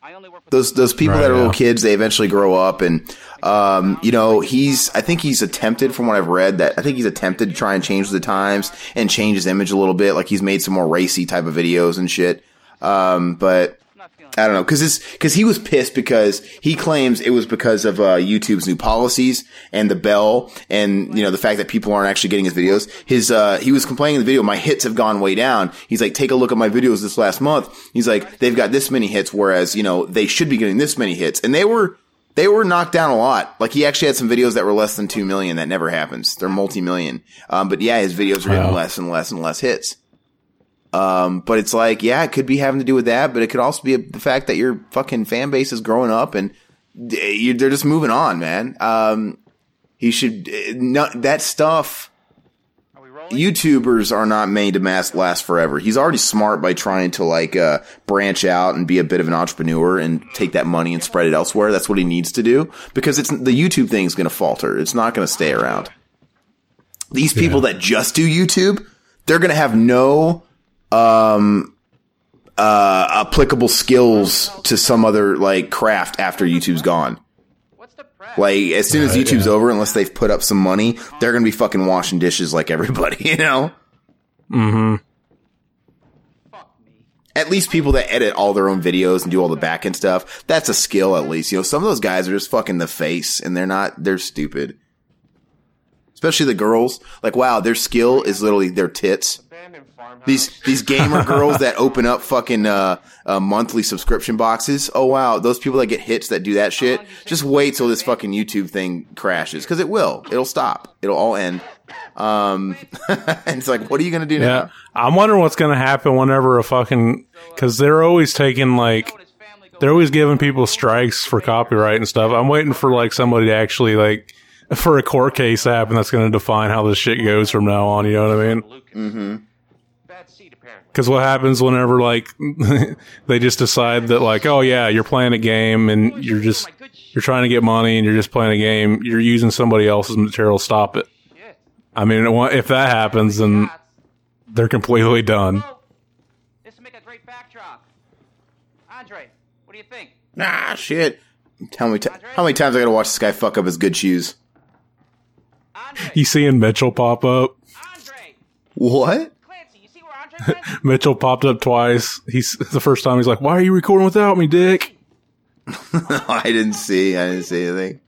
I only work with Those those people Right, that are yeah. little kids, they eventually grow up, and um, you know, he's. I think he's attempted, from what I've read, that I think he's attempted to try and change the times and change his image a little bit. Like he's made some more racy type of videos and shit. Um, but I don't know, because because he was pissed because he claims it was because of uh, YouTube's new policies and the bell and you know the fact that people aren't actually getting his videos. His uh, he was complaining in the video, my hits have gone way down. He's like, take a look at my videos this last month. He's like, they've got this many hits, whereas you know they should be getting this many hits, and they were they were knocked down a lot. Like he actually had some videos that were less than two million. That never happens. They're multi million. Um, but yeah, his videos are getting Wow. less and less and less hits. Um, but it's like, yeah, it could be having to do with that, but it could also be the fact that your fucking fan base is growing up and you- they're just moving on, man. Um, he should no, that stuff. Are? YouTubers are not made to mass last forever. He's already smart by trying to like uh, branch out and be a bit of an entrepreneur and take that money and spread it elsewhere. That's what he needs to do because it's the YouTube thing is going to falter. It's not going to stay around. These people that just do YouTube, they're going to have no um uh applicable skills to some other like craft after YouTube's gone. What's the press? Like as soon as Right, YouTube's yeah. over, unless they've put up some money, they're gonna be fucking washing dishes like everybody, you know. Mm-hmm. Fuck me. At least people that edit all their own videos and do all the back end stuff, that's a skill at least. You know, some of those guys are just fucking the face and they're not, they're stupid. Especially the girls. Like, wow, their skill is literally their tits. These, these gamer girls that open up fucking, uh, uh, monthly subscription boxes. Oh wow, those people that get hits that do that shit. Just wait till this fucking YouTube thing crashes. Cause it will. It'll stop. It'll all end. Um, and it's like, what are you gonna do now? I'm wondering what's going to happen whenever a fucking because they're always taking like His family goes they're always giving people strikes for copyright and stuff. I'm waiting for like somebody to actually like for a court case to happen that's going to define how this shit goes from now on. You know what I mean? Mm-hmm. Bad seed, apparently. Because what happens whenever like they just decide that like oh yeah you're playing a game and you're just my good shit. you're trying to get money and you're just playing a game you're using somebody else's material stop it. I mean if that happens then they're completely done. This would make a great backdrop. Andre, what do you think? Nah, shit. How many, ti- how many times I gotta watch this guy fuck up his good shoes? Andre, You seeing Mitchell pop up? Andre, What? Clancy, you see where Andre went? Mitchell popped up twice. He's the first time he's like, "Why are you recording without me, Dick?" I didn't see. I didn't see anything.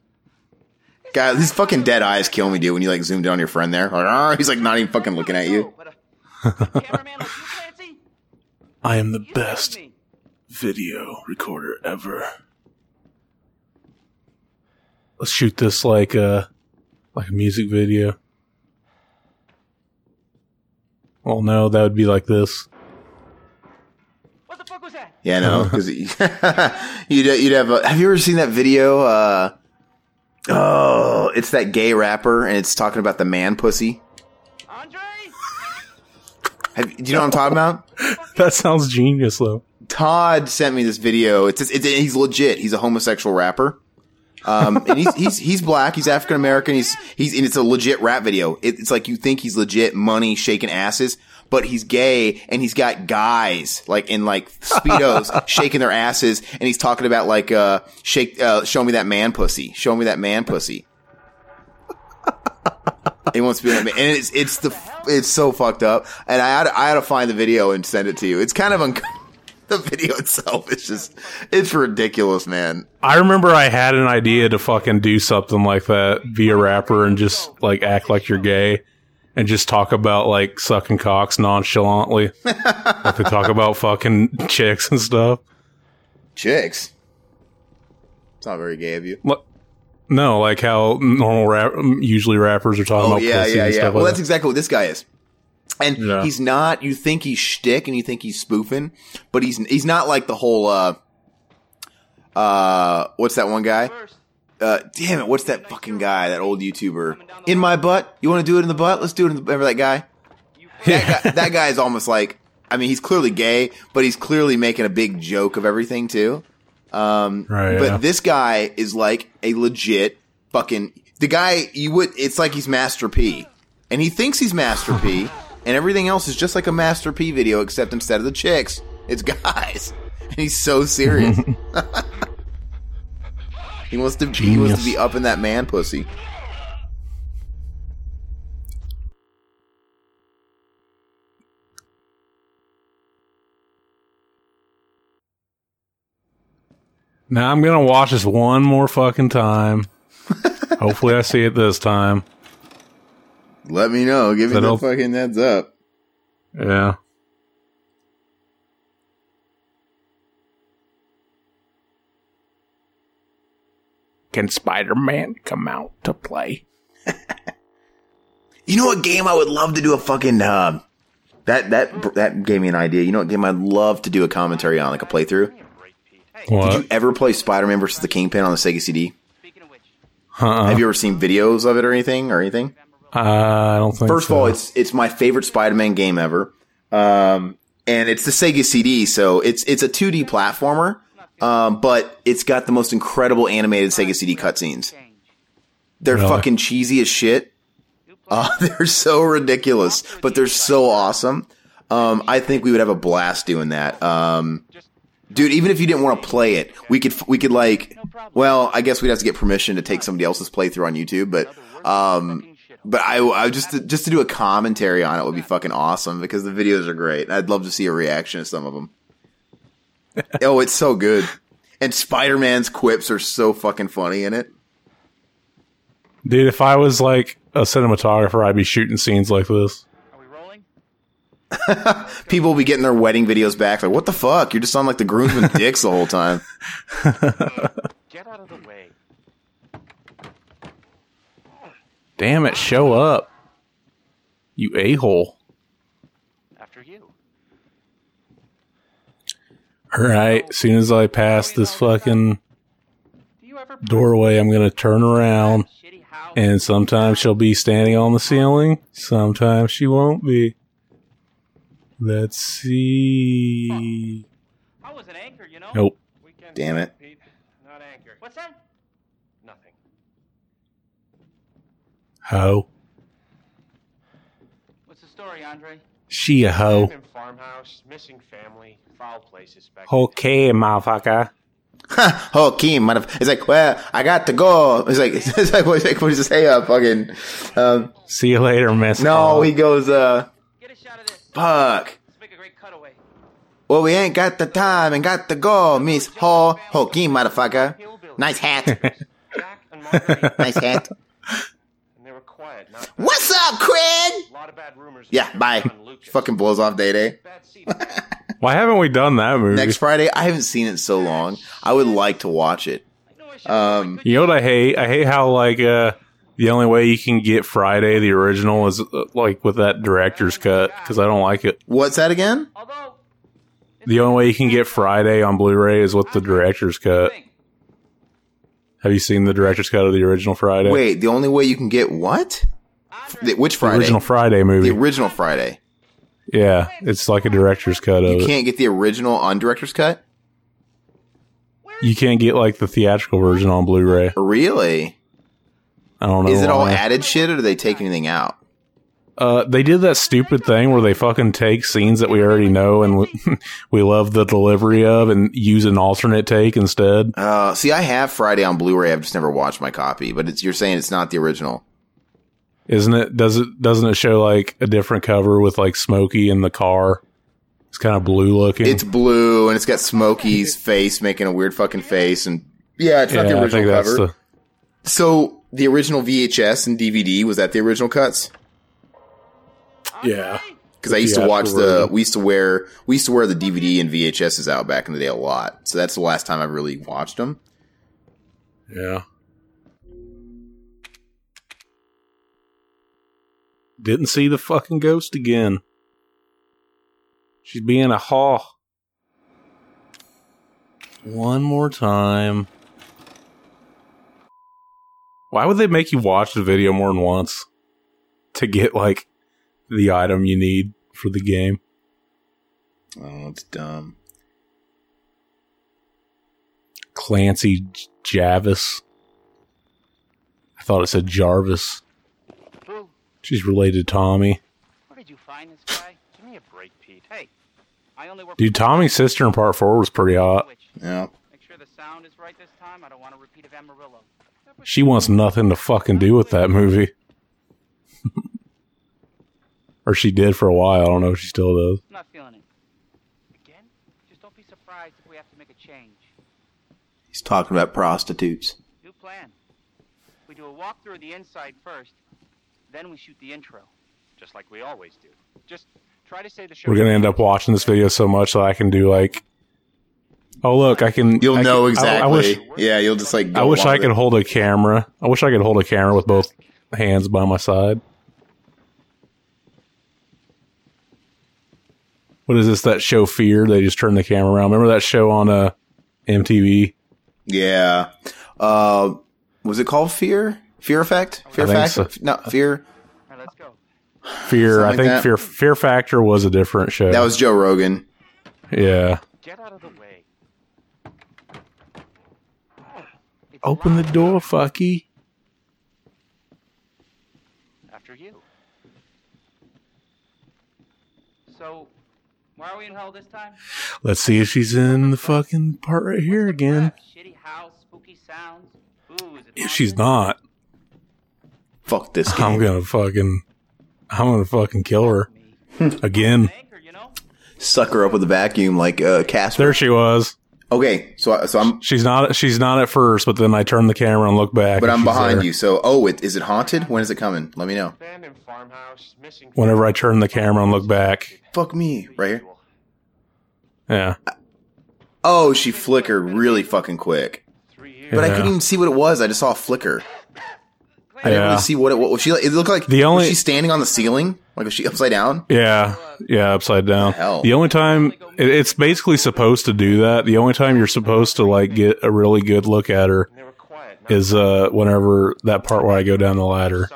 God, these fucking dead eyes kill me, dude. When you like zoomed in on your friend there, like, "Ah," he's like not even fucking looking at you. But a good cameraman like you, Clancy, I am the best video recorder ever. Let's shoot this like a like a music video. Well, no, that would be like this. What the fuck was that? Yeah, no, because you'd you'd have. A, have you ever seen that video? Uh, oh, it's that gay rapper, and it's talking about the man pussy. Andre? Have, do you know what I'm talking about? That sounds genius, though. Todd sent me this video. It's, it's he's legit. He's a homosexual rapper. Um, and he's, he's, he's black. He's African American. He's, he's, and it's a legit rap video. It, it's like you think he's legit money shaking asses, but he's gay and he's got guys like in like speedos shaking their asses. And he's talking about like, uh, shake, uh, show me that man pussy. Show me that man pussy. He wants to be, and it's it's the it's so fucked up. And I had I had to find the video and send it to you. It's kind of un- the video itself. It's just it's ridiculous, man. I remember I had an idea to fucking do something like that be a rapper and just like act like you're gay and just talk about like sucking cocks nonchalantly. like to talk about fucking chicks and stuff. Chicks. It's not very gay of you. No, like how normal rap, usually rappers are talking Oh about yeah, pussy yeah, and yeah. stuff Well, like that's that. exactly what this guy is. And Yeah. he's not. You think he's shtick and you think he's spoofing, but he's he's not like the whole. uh uh What's that one guy? Uh, damn it! What's that fucking guy? That old YouTuber in my butt. You want to do it in the butt? Let's do it in the. Remember that guy? That guy, that guy is almost like. I mean, he's clearly gay, but he's clearly making a big joke of everything too. Um, Right, but yeah. this guy is like a legit fucking the guy. You would. It's like he's Master P, and he thinks he's Master P, and everything else is just like a Master P video, except instead of the chicks, it's guys, and he's so serious. he wants to. He wants to be up in that man pussy. Now I'm gonna watch this one more fucking time. Hopefully, I see it this time. Let me know. Give me That'll- the fucking heads up. Yeah. Can Spider Man come out to play? You know what game I would love to do a fucking uh, that that that gave me an idea. You know what game I'd love to do a commentary on, like a playthrough? Give me a break, Pete. What? Did you ever play Spider-Man versus the Kingpin on the Sega CD? Speaking of which, Uh-uh. Have you ever seen videos of it or anything or anything? I don't think. First of all, it's it's my favorite Spider-Man game ever, um, and it's the Sega CD, so it's it's a 2D platformer, um, but it's got the most incredible animated Sega CD cutscenes. They're Really? fucking cheesy as shit. Uh, they're so ridiculous, but they're so awesome. Um, I think we would have a blast doing that. Um, dude, even if you didn't want to play it, we could we could like. Well, I guess we'd have to get permission to take somebody else's playthrough on YouTube, but um, but I, I just to, just to do a commentary on it would be fucking awesome because the videos are great. I'd love to see a reaction to some of them. oh, it's so good, and Spider Man's quips are so fucking funny in it. dude. If I was like a cinematographer, I'd be shooting scenes like this. Are we rolling? People will be getting their wedding videos back. Like, what the fuck? You're just on like the groomsmen dicks the whole time. Get out of the way. Damn it! Show up, you a hole. After you. All right. As soon as I pass this fucking Do you ever doorway, I'm gonna turn around, and sometimes she'll be standing on the ceiling. Sometimes she won't be. Let's see. I was an anchor, you know. Nope. Damn it. Pete. Not anchor. What's that? Nothing. Ho. What's the story, Andre? She a hoe. Farmhouse, missing family, foul play suspected. Okay, motherfucker. oh, Keem, motherf- it's like, well, I got to go. It's like, it's like, what, what does it say? Uh, fucking, um, See you later, miss. no, he goes, uh, Get a shot of this. fuck. Let's make a great cutaway. Well, we ain't got the time and got to go, Miss Ho, Ho, motherfucker. Nice hat. Jack and Marguerite. nice hat. and they were quiet, not What's up, Craig? a lot of bad rumors. Yeah, bye. Fucking blows off Day Day. Bad seed effect. Why haven't we done that movie? Next Friday, I haven't seen it in so long. I would like to watch it. I know I should Um, You know what I hate? I hate how like uh the only way you can get Friday the original is uh, like with that director's cut because I don't like it. What's that again? The only way you can get Friday on Blu-ray is with the director's cut. Have you seen the director's cut of the original Friday? Wait, the only way you can get what? The- which the Friday? original Friday movie. The original Friday. yeah, it's like a director's cut of You can't get the original on director's cut? You can't get like the theatrical version on Blu-ray. Really? I don't know. Is it all why. added shit or do they take anything out? Uh, they did that stupid thing where they fucking take scenes that we already know and we, we love the delivery of and use an alternate take instead. Uh, see, I have Friday on Blu-ray. I've just never watched my copy, but it's, you're saying it's not the original. Isn't it? Does it? Doesn't it show like a different cover with like Smokey in the car? It's kind of blue looking. It's blue and it's got Smokey's face making a weird fucking face, and yeah, it's not the yeah, original cover. the. So the original VHS and DVD was that the original cuts? Yeah. Because I used to watch the. We used to wear. We used to wear the DVD and VHSs out back in the day a lot. So that's the last time I really watched them. Yeah. Didn't see the fucking ghost again. She's being a haw. One more time. Why would they make you watch the video more than once to get like the item you need for the game? Oh, it's dumb. Clancy Javis. I thought it said Jarvis. Boo, She's related to Tommy. where did you find this guy? Give me a break, Pete. Hey, I only work. Dude, Tommy's sister in part four was pretty hot. Which, Yeah. make sure the sound is right this time. I don't want a repeat of Amarillo. She wants nothing to fucking do with that movie. or she did for a while. I don't know if she still does. I'm not feeling it. Again? Just don't be surprised if we have to make a change. He's talking about prostitutes. New plan. We do a walk through the inside first, then we shoot the intro. Just like we always do. Just try to say the show. We're gonna end up watching this video so much that I can do like, oh look, I can. You'll I know can- exactly. I, wish. yeah, you'll just like. Go I wish I could it. hold a camera. I wish I could hold a camera with both hands by my side. What is this? That show Fear? They just turn the camera around. Remember that show on uh MTV. Yeah. Uh, was it called Fear? Fear Effect? Fear I Factor? so. No, Fear. All right, let's go. Fear. Something I think that. Fear Fear Factor was a different show. That was Joe Rogan. yeah. Get out of the way. It's Open the locked. door, fucky. After you. So, why are we in hell this time? Let's see if she's in the fucking part right here What's again. Shitty house, spooky sounds. Ooh, is it If she's haunted? not, Fuck this game. I'm gonna fucking, I'm gonna fucking kill her again. You know? Suck her up with a vacuum like uh, Casper. There she was. Okay, so I- so I'm She's not. She's not at first, but then I turn the camera and look back. but and I'm she's behind there. you. So oh, it, is it haunted? When is it coming? Let me know. Abandoned farmhouse, missing. Whenever I turn the camera and look back, Fuck me, right here. yeah, Oh, she flickered really fucking quick. Three years. But I Yeah. couldn't even see what it was. I just saw a flicker. I didn't Yeah. really see what it was. Was she. It looked like The only- she standing on the ceiling. Like was she upside down? yeah, yeah, upside down. hell? The only time it, it's basically supposed to do that. The only time you're supposed to like get a really good look at her And they were quiet. Not is uh whenever that part where I go down the ladder.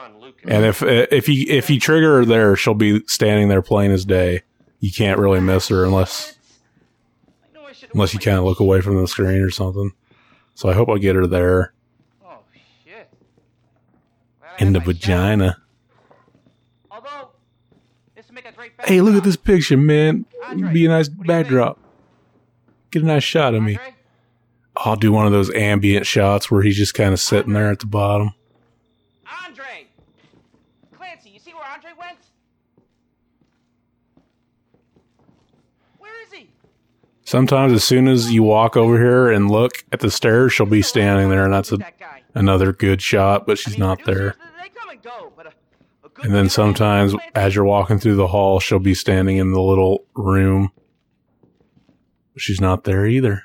And if if you if you trigger her there, she'll be standing there plain as day. You can't really miss her unless I know I should've unless you kind of look away from the screen or something. So I hope I get her there Oh, shit. Glad I in the vagina. Although, this would make a great Hey, look at this picture, man. Andre, Be a nice what do you think? backdrop. Get a nice shot of me. I'll do one of those ambient shots where he's just kind of sitting there at the bottom. Andre! Clancy, you see where Andre went? Where is he? Sometimes, as soon as you walk over here and look at the stairs, she'll be standing there, and that's a, another good shot, but she's not there. producers, They come and go, but a, a good And then sometimes, as you're walking through the hall, she'll be standing in the little room. She's not there either.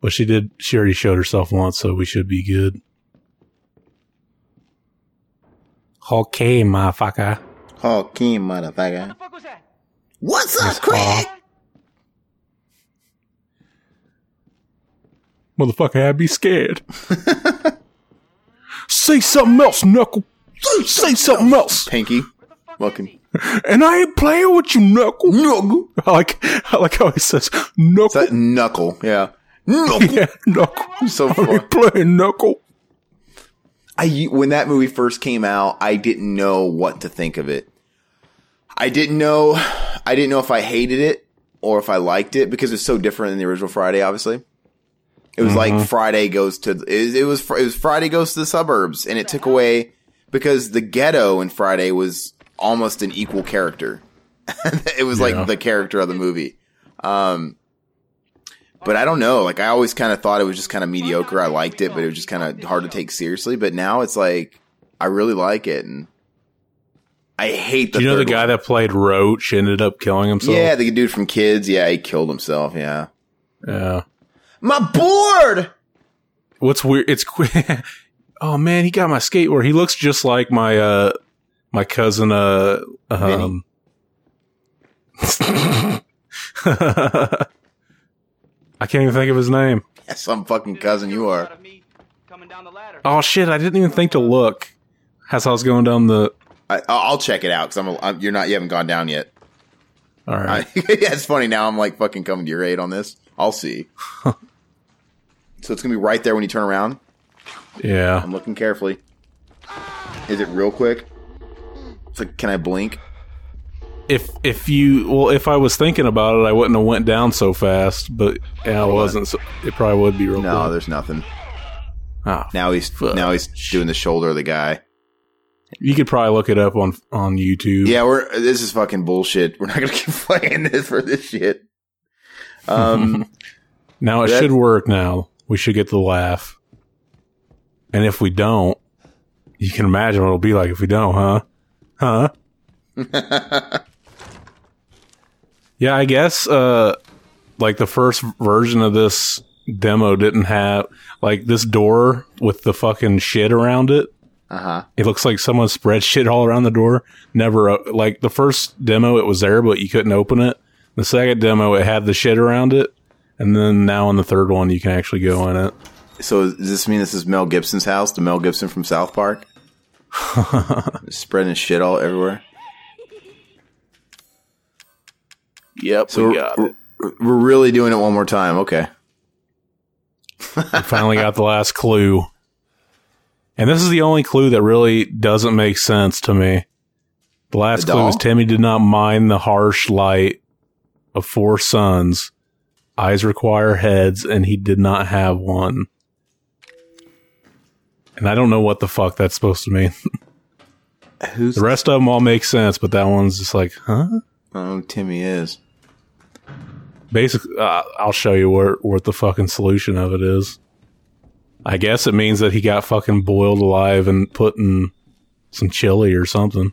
But she did, she already showed herself once, so we should be good. Okay, motherfucker. Kim, What motherfucker. the fuck was that? What's up, Miss Craig? Motherfucker, I'd be scared. Say something else, Knuckle. Say something else. Pinky. Where Welcome. And I ain't playing with you, Knuckle. Knuckle. I like, I like how he says, Is Knuckle. that knuckle? Yeah. Knuckle. Yeah, Knuckle. So I far. ain't playing Knuckle. I when that movie first came out, I didn't know what to think of it. I didn't know I didn't know if I hated it or if I liked it because it's so different than the original Friday. Obviously, it was like mm-hmm. Friday goes to it, it was it was Friday goes to the suburbs, and it took away because the ghetto in Friday was almost an equal character. it was Yeah. like the character of the movie. Um, but I don't know. Like I always kind of thought it was just kind of mediocre. I liked it, but it was just kind of hard to take seriously. But now it's like I really like it, and I hate the. Do you know the guy one. that played Roach ended up killing himself? Yeah, the dude from Kids. Yeah, he killed himself. Yeah. Yeah. My board. What's weird? It's oh man, he got my skateboard. He looks just like my uh my cousin uh um. I can't even think of his name. Some fucking cousin you are. of me coming down the ladder. Oh shit! I didn't even think to look as I was going down the. I, I'll check it out because I'm, I'm. You're not. You haven't gone down yet. All right. I, yeah, it's funny now. I'm like fucking coming to your aid on this. I'll see. so it's gonna be right there when you turn around. Yeah. I'm looking carefully. Is it real quick? It's like, can I blink? If if you well, if I was thinking about it, I wouldn't have went down so fast. But yeah, I wasn't. So it probably would be real. No, quick. there's nothing. Ah, Now he's Fuck. now he's doing the shoulder of the guy. you could probably look it up on on YouTube. Yeah, we're this is fucking bullshit. We're not gonna keep playing this for this shit. Um, Now it That- should work. Now we should get the laugh. And if we don't, you can imagine what it'll be like if we don't, huh? Huh? yeah, I guess. Uh, like the first version of this demo didn't have like this door with the fucking shit around it. uh huh. It looks like someone spread shit all around the door. Never uh, like the first demo, it was there, but you couldn't open it. The second demo, it had the shit around it, and then now in the third one you can actually go in it. So does this mean this is Mel Gibson's house? The Mel Gibson from South Park? Spreading shit all everywhere. Yep, So we're, we're really doing it one more time. Okay. we finally got the last clue. And this is the only clue that really doesn't make sense to me. The last The clue is? Timmy did not mind the harsh light of four suns. Eyes require heads, and he did not have one. And I don't know what the fuck that's supposed to mean. Who's The rest of them all make sense, but that one's just like, huh? Oh, Timmy is. Basically, uh, I'll show you where what the fucking solution of it is. I guess it means that he got fucking boiled alive and put in some chili or something.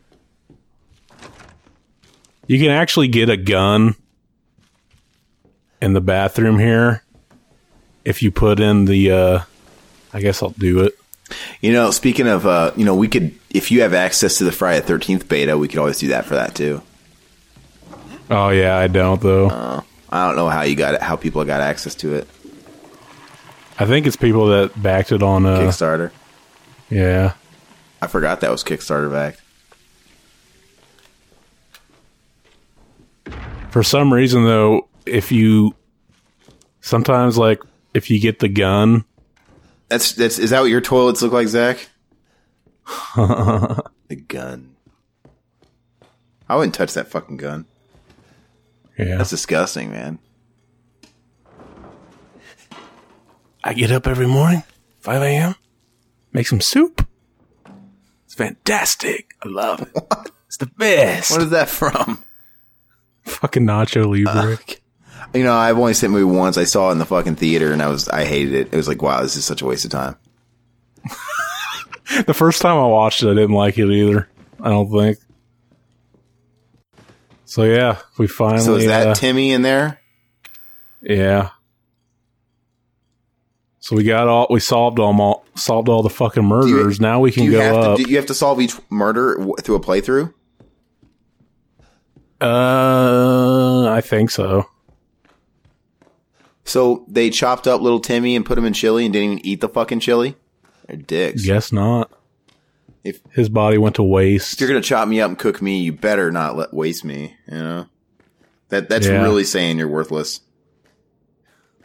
You can actually get a gun in the bathroom here if you put in the. uh I guess I'll do it. You know, speaking of, uh, you know, we could, if you have access to the Friday 13th beta, we could always do that for that too. Oh yeah, I don't though. Uh, I don't know how you got it, how people got access to it. I think it's people that backed it on. uh Kickstarter. Yeah. I forgot that was Kickstarter backed. For some reason, though, if you sometimes like if you get the gun, That's that's is that what your toilets look like, Zach? the gun. I wouldn't touch that fucking gun. yeah, That's disgusting, man. I get up every morning, five a.m., make some soup. It's fantastic. I love it. What? It's the best. What is that from? Fucking Nacho Libre. You know, I've only seen the movie once. I saw it in the fucking theater, and I was I hated it. It was like, wow, this is such a waste of time. the first time I watched it, I didn't like it either. I don't think. So yeah, we finally. So is that uh, Timmy in there? Yeah. So we got all we solved all solved all the fucking murders. now we can you go have up. to? Do you have to solve each murder through a playthrough? uh, I think so. So they chopped up little Timmy and put him in chili and didn't even eat the fucking chili. They're dicks. Guess not. If- his body went to waste, If you're gonna chop me up and cook me, you better not let waste me. You know that that's Yeah. really saying you're worthless.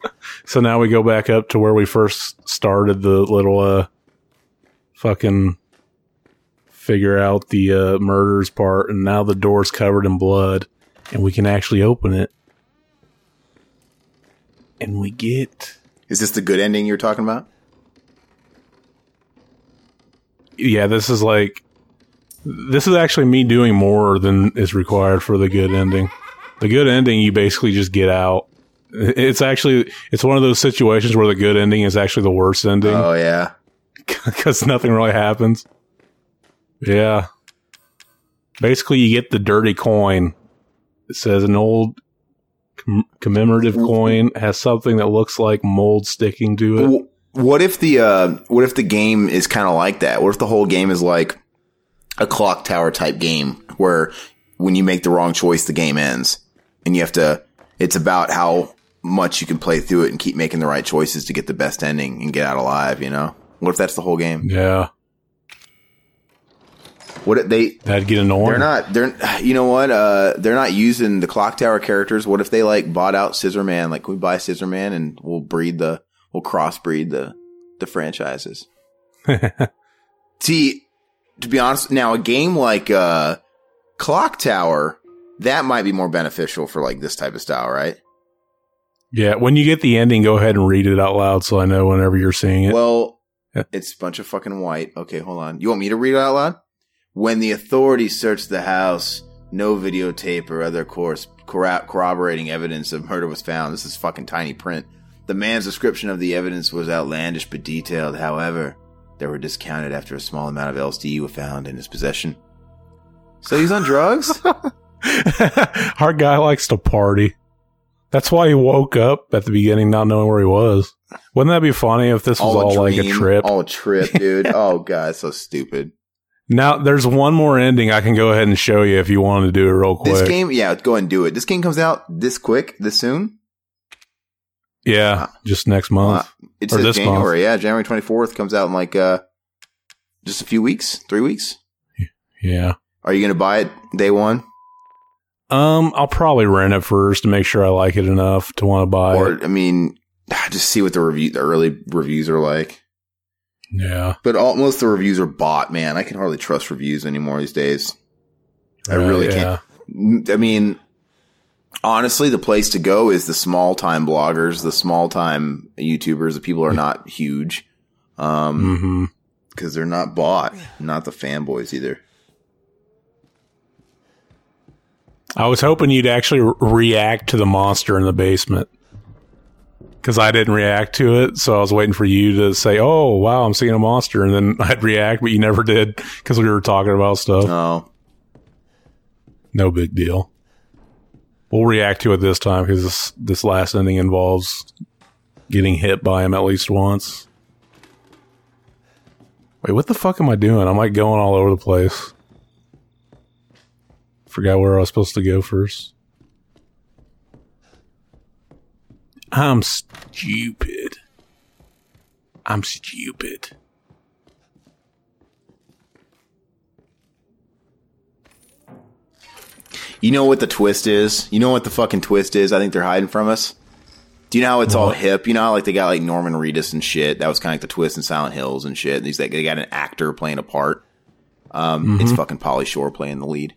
so now we go back up to where we first started the little uh fucking figure out the uh murders part, and now the door's covered in blood, and we can actually open it, and we get Is this the good ending you're talking about? yeah, this is like this is actually me doing more than is required for the good ending. The good ending, you basically just get out. It's actually it's one of those situations where the good ending is actually the worst ending Oh yeah. because nothing really happens. Yeah, basically you get the dirty coin. It says an old com- commemorative coin has something that looks like mold sticking to it. What if the uh, what if the game is kind of like that? What if the whole game is like a clock tower type game where when you make the wrong choice, the game ends, and you have to. It's about how much you can play through it and keep making the right choices to get the best ending and get out alive. You know, what if that's the whole game? Yeah, What they that'd get annoying. they're not they're you know what uh they're not using the clock tower characters. What if they like bought out Scissor Man? Like, we buy Scissor Man and we'll breed the we'll crossbreed the the franchises. See, to be honest, now a game like uh Clock Tower, that might be more beneficial for like this type of style, right? Yeah, when you get the ending, go ahead and read it out loud so I know whenever you're seeing it. Well, Yeah. it's a bunch of fucking white. Okay, hold on. You want me to read it out loud? When the authorities searched the house, no videotape or other course corro- corroborating evidence of murder was found. This is fucking tiny print. The man's description of the evidence was outlandish but detailed. However, they were discounted after a small amount of LSD was found in his possession. So he's on drugs? Our guy likes to party. That's why he woke up at the beginning not knowing where he was. Wouldn't that be funny if this was all, like a trip? All a trip, dude. oh god, so stupid. Now, there's one more ending I can go ahead and show you if you want to do it real quick. This game, yeah, go ahead and do it. This game comes out this quick, this soon. Yeah, just next month. It's Or this month. Yeah, January 24th comes out in like uh, just a few weeks, three weeks. Yeah. Are you going to buy it day one? Um, I'll probably rent it first to make sure I like it enough to want to buy it. or, I mean, just see what the review, the early reviews are like. Yeah. But all, most of the reviews are bought, man. I can hardly trust reviews anymore these days. I Right, really yeah. can't. I mean, honestly, the place to go is the small time bloggers, the small time YouTubers. The people are not huge. Um, hmm cause they're not bought, not the fanboys either. I was hoping you'd actually re- react to the monster in the basement. Because I didn't react to it, so I was waiting for you to say, "Oh, wow, I'm seeing a monster," and then I'd react, but you never did because we were talking about stuff. Oh, No big deal. We'll react to it this time because this this last ending involves getting hit by him at least once. Wait, what the fuck am I doing? I'm like going all over the place. Forgot where I was supposed to go first. I'm stupid. I'm stupid. you know what the twist is? You know what the fucking twist is? I think they're hiding from us. Do you know how it's all hip? You know how like they got like Norman Reedus and shit. That was kind of like the twist in Silent Hills and shit. These like they got an actor playing a part. Um, it's fucking Pauly Shore playing the lead.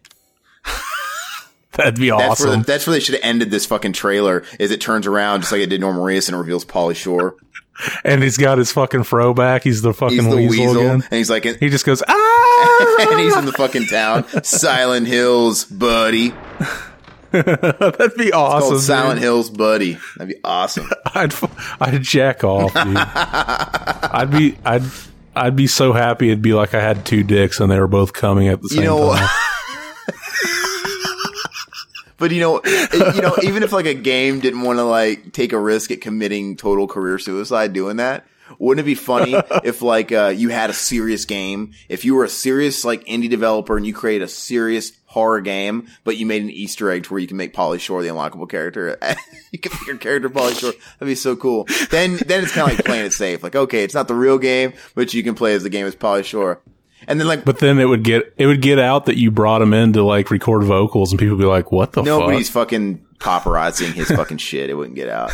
That'd be That's awesome. where the, that's where they should have ended this fucking trailer. Is it turns around just like it did Norman Reedus and it reveals Pauly Shore. and he's got his fucking fro back. He's the fucking He's the weasel, weasel, again. and he's like, He just goes ah. and he's in the fucking town, Silent Hills, buddy. That'd be awesome. Silent dude. Hills, buddy. That'd be awesome. I'd I'd jack off, dude. I'd be I'd I'd be so happy. It'd be like I had two dicks and they were both coming at the same You know, time. But you know, you know, even if like a game didn't want to like take a risk at committing total career suicide doing that, wouldn't it be funny if like uh, you had a serious game? If you were a serious like indie developer and you create a serious horror game, but you made an Easter egg to where you can make Pauly Shore the unlockable character. you can make your character Pauly Shore. That'd be so cool. Then then it's kind of like playing it safe. Like okay, it's not the real game, but you can play as the game as Pauly Shore. And then like But then it would get it would get out that you brought him in to like record vocals, and people would be like, "What the fuck? Nobody's fuck?" fucking paparazziing his fucking shit. It wouldn't get out.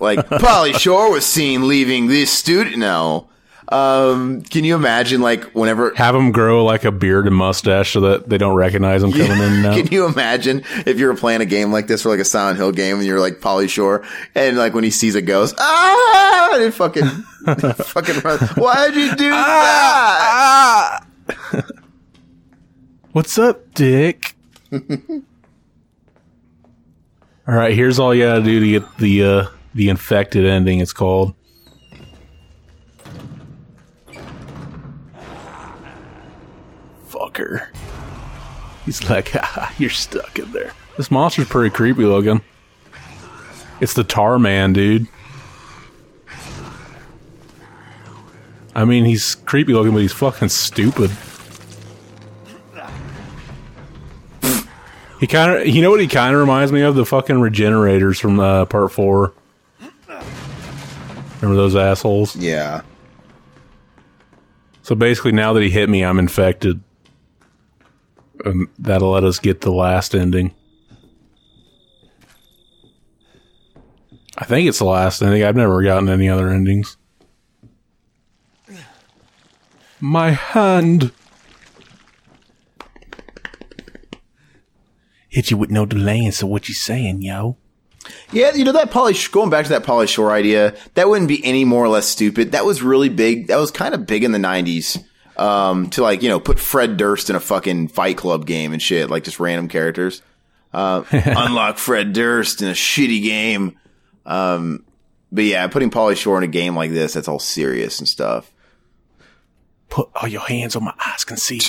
Like Pauly Shore was seen leaving this studio. No. Um, can you imagine like whenever Have them grow like a beard and mustache so that they don't recognize him coming in now. Can you imagine if you were playing a game like this or like a Silent Hill game and you're like Pauly Shore and like when he sees a ghost, ah, and it fucking, fucking run. Why'd you do that? What's up, Dick? all right, here's all you gotta do to get the uh, the infected ending. It's called. Fucker. He's like, "Haha, you're stuck in there. This monster's pretty creepy looking. It's the Tar Man, dude. I mean, he's creepy looking, but he's fucking stupid. He kind of, you know what he kind of reminds me of? The fucking regenerators from uh, part four. Remember those assholes? Yeah. So basically, now that he hit me, I'm infected. And that'll let us get the last ending. I think it's the last ending. I've never gotten any other endings. My hand. Hit you with no delaying, so what you saying, yo? Yeah, you know that Pauly going back to that Pauly Shore idea, that wouldn't be any more or less stupid. That was really big. That was kind of big in the nineties. Um, to like, you know, put Fred Durst in a fucking Fight Club game and shit, like just random characters. Uh, unlock Fred Durst in a shitty game. Um, but yeah, putting Pauly Shore in a game like this, that's all serious and stuff. Put all your hands on my eyes can see.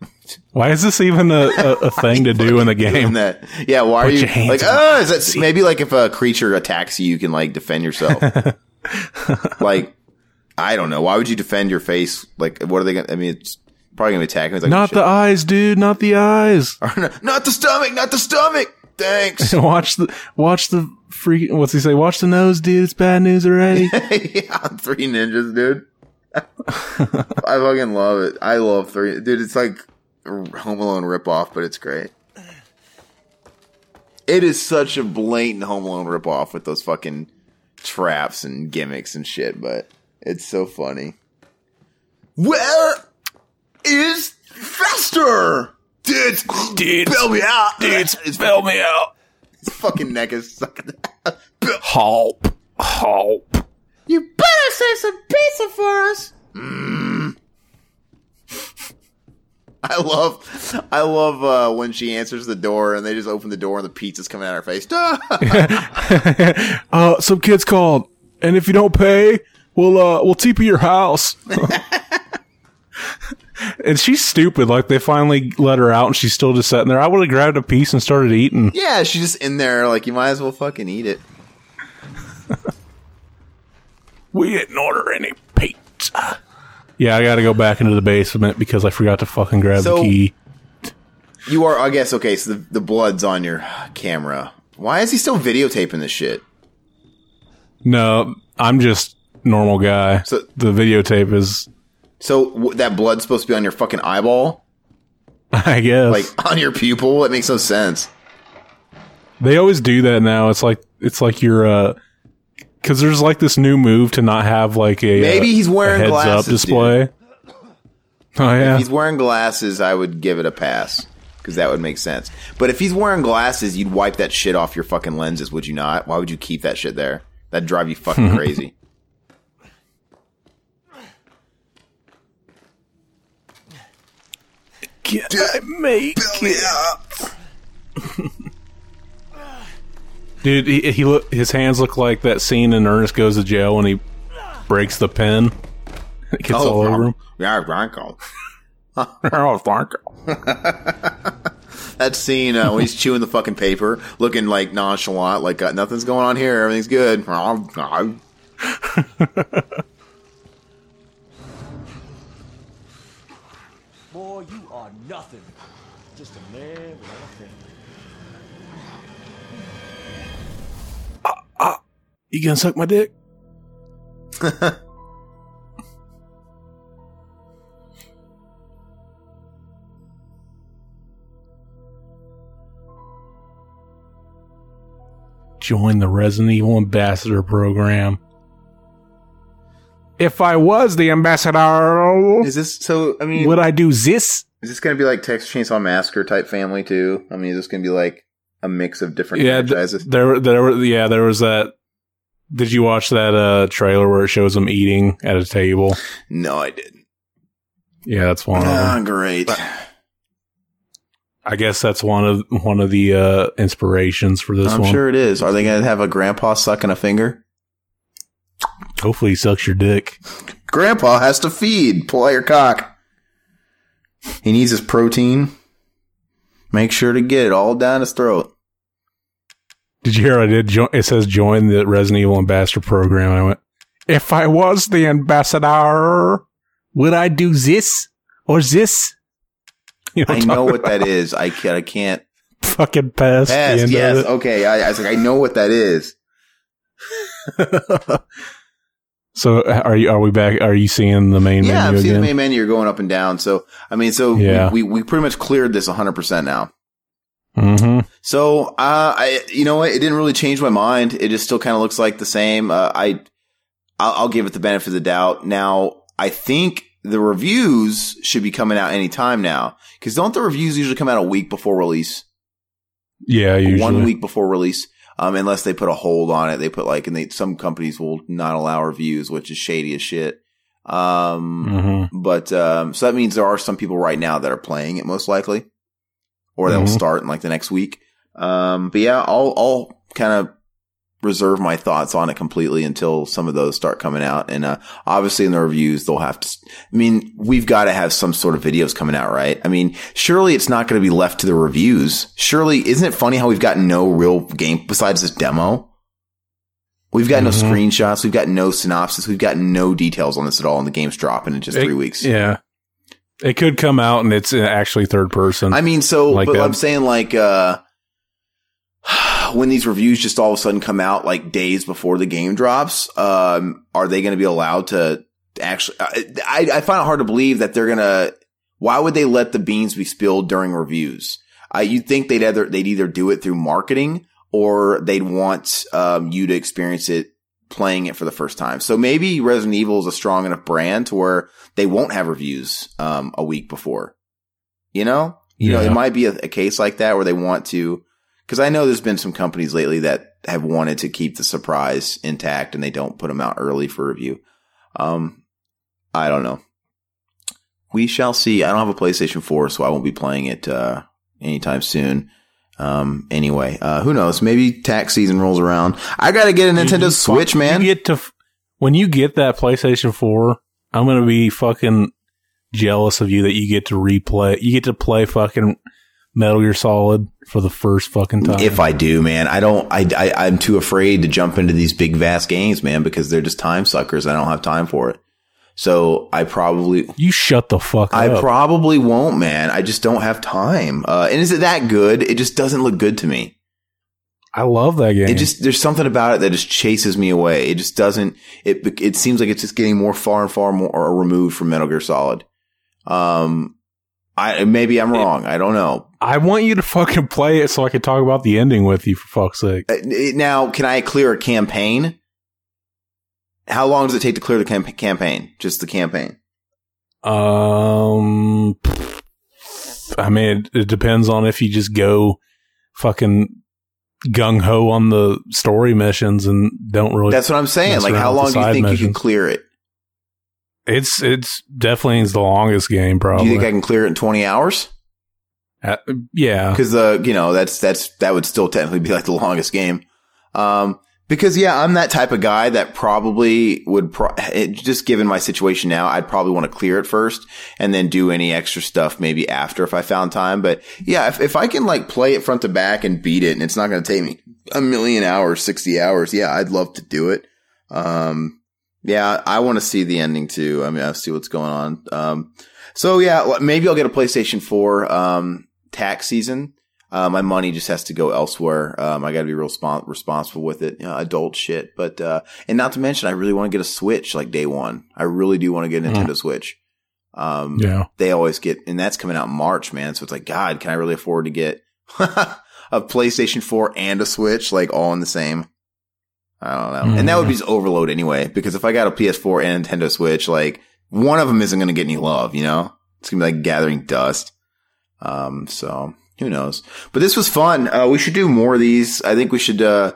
Why is this even a, a, a thing to do in the game? that. Yeah, why Put are you your hands like, oh, is that maybe like if a creature attacks you, you can like defend yourself. like, I don't know. Why would you defend your face? Like, what are they gonna, I mean, it's probably gonna be attacking. It's like, Not the eyes, dude. Not the eyes. not the stomach, not the stomach. Thanks. watch the watch the freaking, what's he say? Watch the nose, dude. It's bad news already. yeah, Three Ninjas, dude. I fucking love it. I love Three. Dude, it's like Home Alone ripoff, but it's great. It is such a blatant Home Alone ripoff with those fucking traps and gimmicks and shit, but it's so funny. Where is Fester? Dude, Dude, bail me out. dude, bail spell me out. His fucking neck is sucking. Help. Help. You better save some pizza for us. Mm. I love, I love uh, when she answers the door and they just open the door and the pizza's coming out her face. uh, some kids called, and if you don't pay, we'll uh, we'll TP your house. and she's stupid. Like they finally let her out, and she's still just sitting there. I would have grabbed a piece and started eating. yeah, she's just in there. Like you might as well fucking eat it. We didn't order any pizza. Yeah, I got to go back into the basement because I forgot to fucking grab So- the key. You are, I guess, okay. So the, the blood's on your camera. Why is he still videotaping this shit? No, I'm just normal guy. So- the videotape is, So w- that blood's supposed to be on your fucking eyeball, I guess, like on your pupil. It makes no sense. They always do that now. It's like it's like you're uh because there's like this new move to not have like a Maybe uh, he's wearing a heads glasses, up display. Oh yeah, If he's wearing glasses, I would give it a pass because that would make sense. But if he's wearing glasses, you'd wipe that shit off your fucking lenses, would you not? Why would you keep that shit there? That'd drive you fucking crazy. Can I make it? Dude, he, he look his hands look like that scene in Ernest Goes to Jail when he breaks the pen. It gets all over him. Yeah, Bronco. Oh, fuck. That scene uh, when he's chewing the fucking paper, looking like nonchalant, like uh, nothing's going on here, everything's good. nothing. Just a man without a family. Ah, ah, you gonna suck my dick? Join the Resident Evil Ambassador program. If I was the ambassador, Is this so? I mean, would I do this? Is this going to be like Texas Chainsaw Massacre type family too? I mean, is this going to be like a mix of different Yeah, th- there, there, were- yeah, there was that. Did you watch that uh, trailer where it shows them eating at a table? no, I didn't. Yeah, that's one of them. Ah, great. I guess that's one of one of the uh, inspirations for this I'm one. sure it is. Are they going to have a grandpa sucking a finger? Hopefully, he sucks your dick. Grandpa has to feed. Pull out your cock. He needs his protein. Make sure to get it all down his throat. Did you hear? I did. It says join the Resident Evil Ambassador program. I went, if I was the ambassador, would I do this or this? You I I'm know what that is. I can't. I can't. Fucking pass. Pass. Yes. of it. Okay. I, I was like, I know what that is. So are you? Are we back? Are you seeing the main menu? Yeah, I'm seeing the main menu. You're going up and down. So I mean, so Yeah. we, we we pretty much cleared this 100 percent now. mm-hmm. So, uh, I, you know what? It didn't really change my mind. It just still kind of looks like the same. Uh, I, I'll, I'll give it the benefit of the doubt. Now, I think the reviews should be coming out anytime now. Cause don't the reviews usually come out a week before release? Yeah, usually. One week before release. Um, unless they put a hold on it. They put like, and they, some companies will not allow reviews, which is shady as shit. Um, hmm but um, so that means there are some people right now that are playing it most likely, or they'll Mhm. start in like the next week. Um, but yeah, I'll I'll kind of reserve my thoughts on it completely until some of those start coming out. And uh, obviously in the reviews, they'll have to. I mean, we've got to have some sort of videos coming out, right? I mean, surely it's not going to be left to the reviews. Surely, isn't it funny how we've got no real game besides this demo? We've got no Mhm. screenshots. We've got no synopsis. We've got no details on this at all. And the game's dropping in just It- three weeks. Yeah, it could come out and it's uh, actually third person. I mean, so, Like but that. I'm saying like, uh, when these reviews just all of a sudden come out like days before the game drops, um, are they going to be allowed to actually? I, I find it hard to believe that they're going to. Why would they let the beans be spilled during reviews? Uh, you'd think they'd either they'd either do it through marketing or they'd want um, you to experience it playing it for the first time. So maybe Resident Evil is a strong enough brand to where they won't have reviews um, a week before. You know, you know, it might be a, a case like that where they want to, because I know there's been some companies lately that have wanted to keep the surprise intact and they don't put them out early for review. Um, I don't know. We shall see. I don't have a PlayStation 4, so I won't be playing it uh, anytime soon. Um, anyway, uh, who knows? Maybe tax season rolls around. I gotta get a Nintendo You- Switch, you man. get to f- when you get that PlayStation 4, I'm gonna be fucking jealous of you that you get to replay. You get to play fucking Metal Gear Solid for the first fucking time. If I do, man, I don't. I, I I'm too afraid to jump into these big vast games, man, because they're just time suckers. I don't have time for it. So I probably you shut the fuck up I up. probably won't, man. I just don't have time. Uh, and is it that good? It just doesn't look good to me. I love that game. It just there's something about it that just chases me away. It just doesn't. It it seems like it's just getting more far and far more removed from Metal Gear Solid. Um, I maybe I'm wrong. I don't know. I want you to fucking play it so I can talk about the ending with you for fuck's sake. Uh, Now, can I clear a campaign? How long does it take to clear the camp- campaign? Just the campaign. Um, I mean, it, it depends on if you just go fucking gung ho on the story missions and don't really. That's what I'm saying. Like, how long do you think you can clear it? It's it's definitely is the longest game. Probably. Do you think I can clear it in 20 hours? Uh, yeah. because the you know that's that's that would still technically be like the longest game. Um, because yeah, I'm that type of guy that probably would pro- it, just given my situation now, I'd probably want to clear it first and then do any extra stuff maybe after if I found time. But yeah, if if I can like play it front to back and beat it, and it's not going to take me a million hours, sixty hours, yeah, I'd love to do it. Um, yeah, I want to see the ending too. I mean, I see what's going on. Um, so yeah, maybe I'll get a PlayStation 4, um, tax season. Uh, my money just has to go elsewhere. Um, I got to be real spon- responsible with it. You know, adult shit. But, uh, and not to mention, I really want to get a Switch like day one. I really do want to get a Nintendo Switch. Um, Yeah. they always get, and that's coming out in March, man. So it's like, God, can I really afford to get a PlayStation 4 and a Switch, like all in the same? I don't know. And that would be just overload anyway, because if I got a PS4 and a Nintendo Switch, like one of them isn't going to get any love, you know? It's going to be like gathering dust. Um, so who knows? But this was fun. Uh, we should do more of these. I think we should, uh,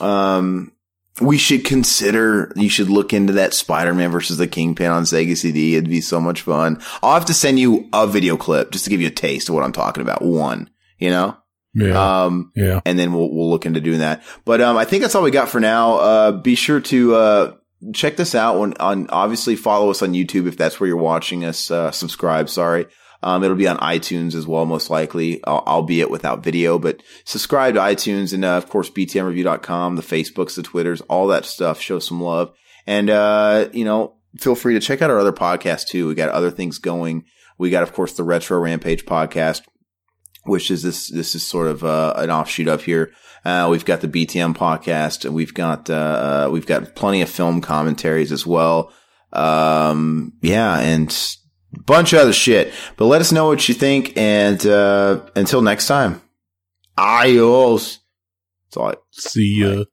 um, we should consider, you should look into that Spider-Man versus the Kingpin on Sega CD. It'd be so much fun. I'll have to send you a video clip just to give you a taste of what I'm talking about. One, you know? Yeah. Um, yeah. and then we'll we'll look into doing that. But um, I think that's all we got for now. Uh, be sure to uh, check this out on on obviously follow us on YouTube if that's where you're watching us. Uh, subscribe. Sorry. Um, it'll be on iTunes as well, most likely, al- albeit without video, but subscribe to iTunes and, uh, of course, btmreview.com, the Facebooks, the Twitters, all that stuff. Show some love. And, uh, you know, feel free to check out our other podcasts too. We got other things going. We got, of course, the Retro Rampage podcast, which is this, this is sort of, uh, an offshoot of here. Uh, we've got the BTM podcast and we've got, uh, uh, we've got plenty of film commentaries as well. Um, yeah, and bunch of other shit. But let us know what you think. And, uh, until next time, adios. That's all I, See ya.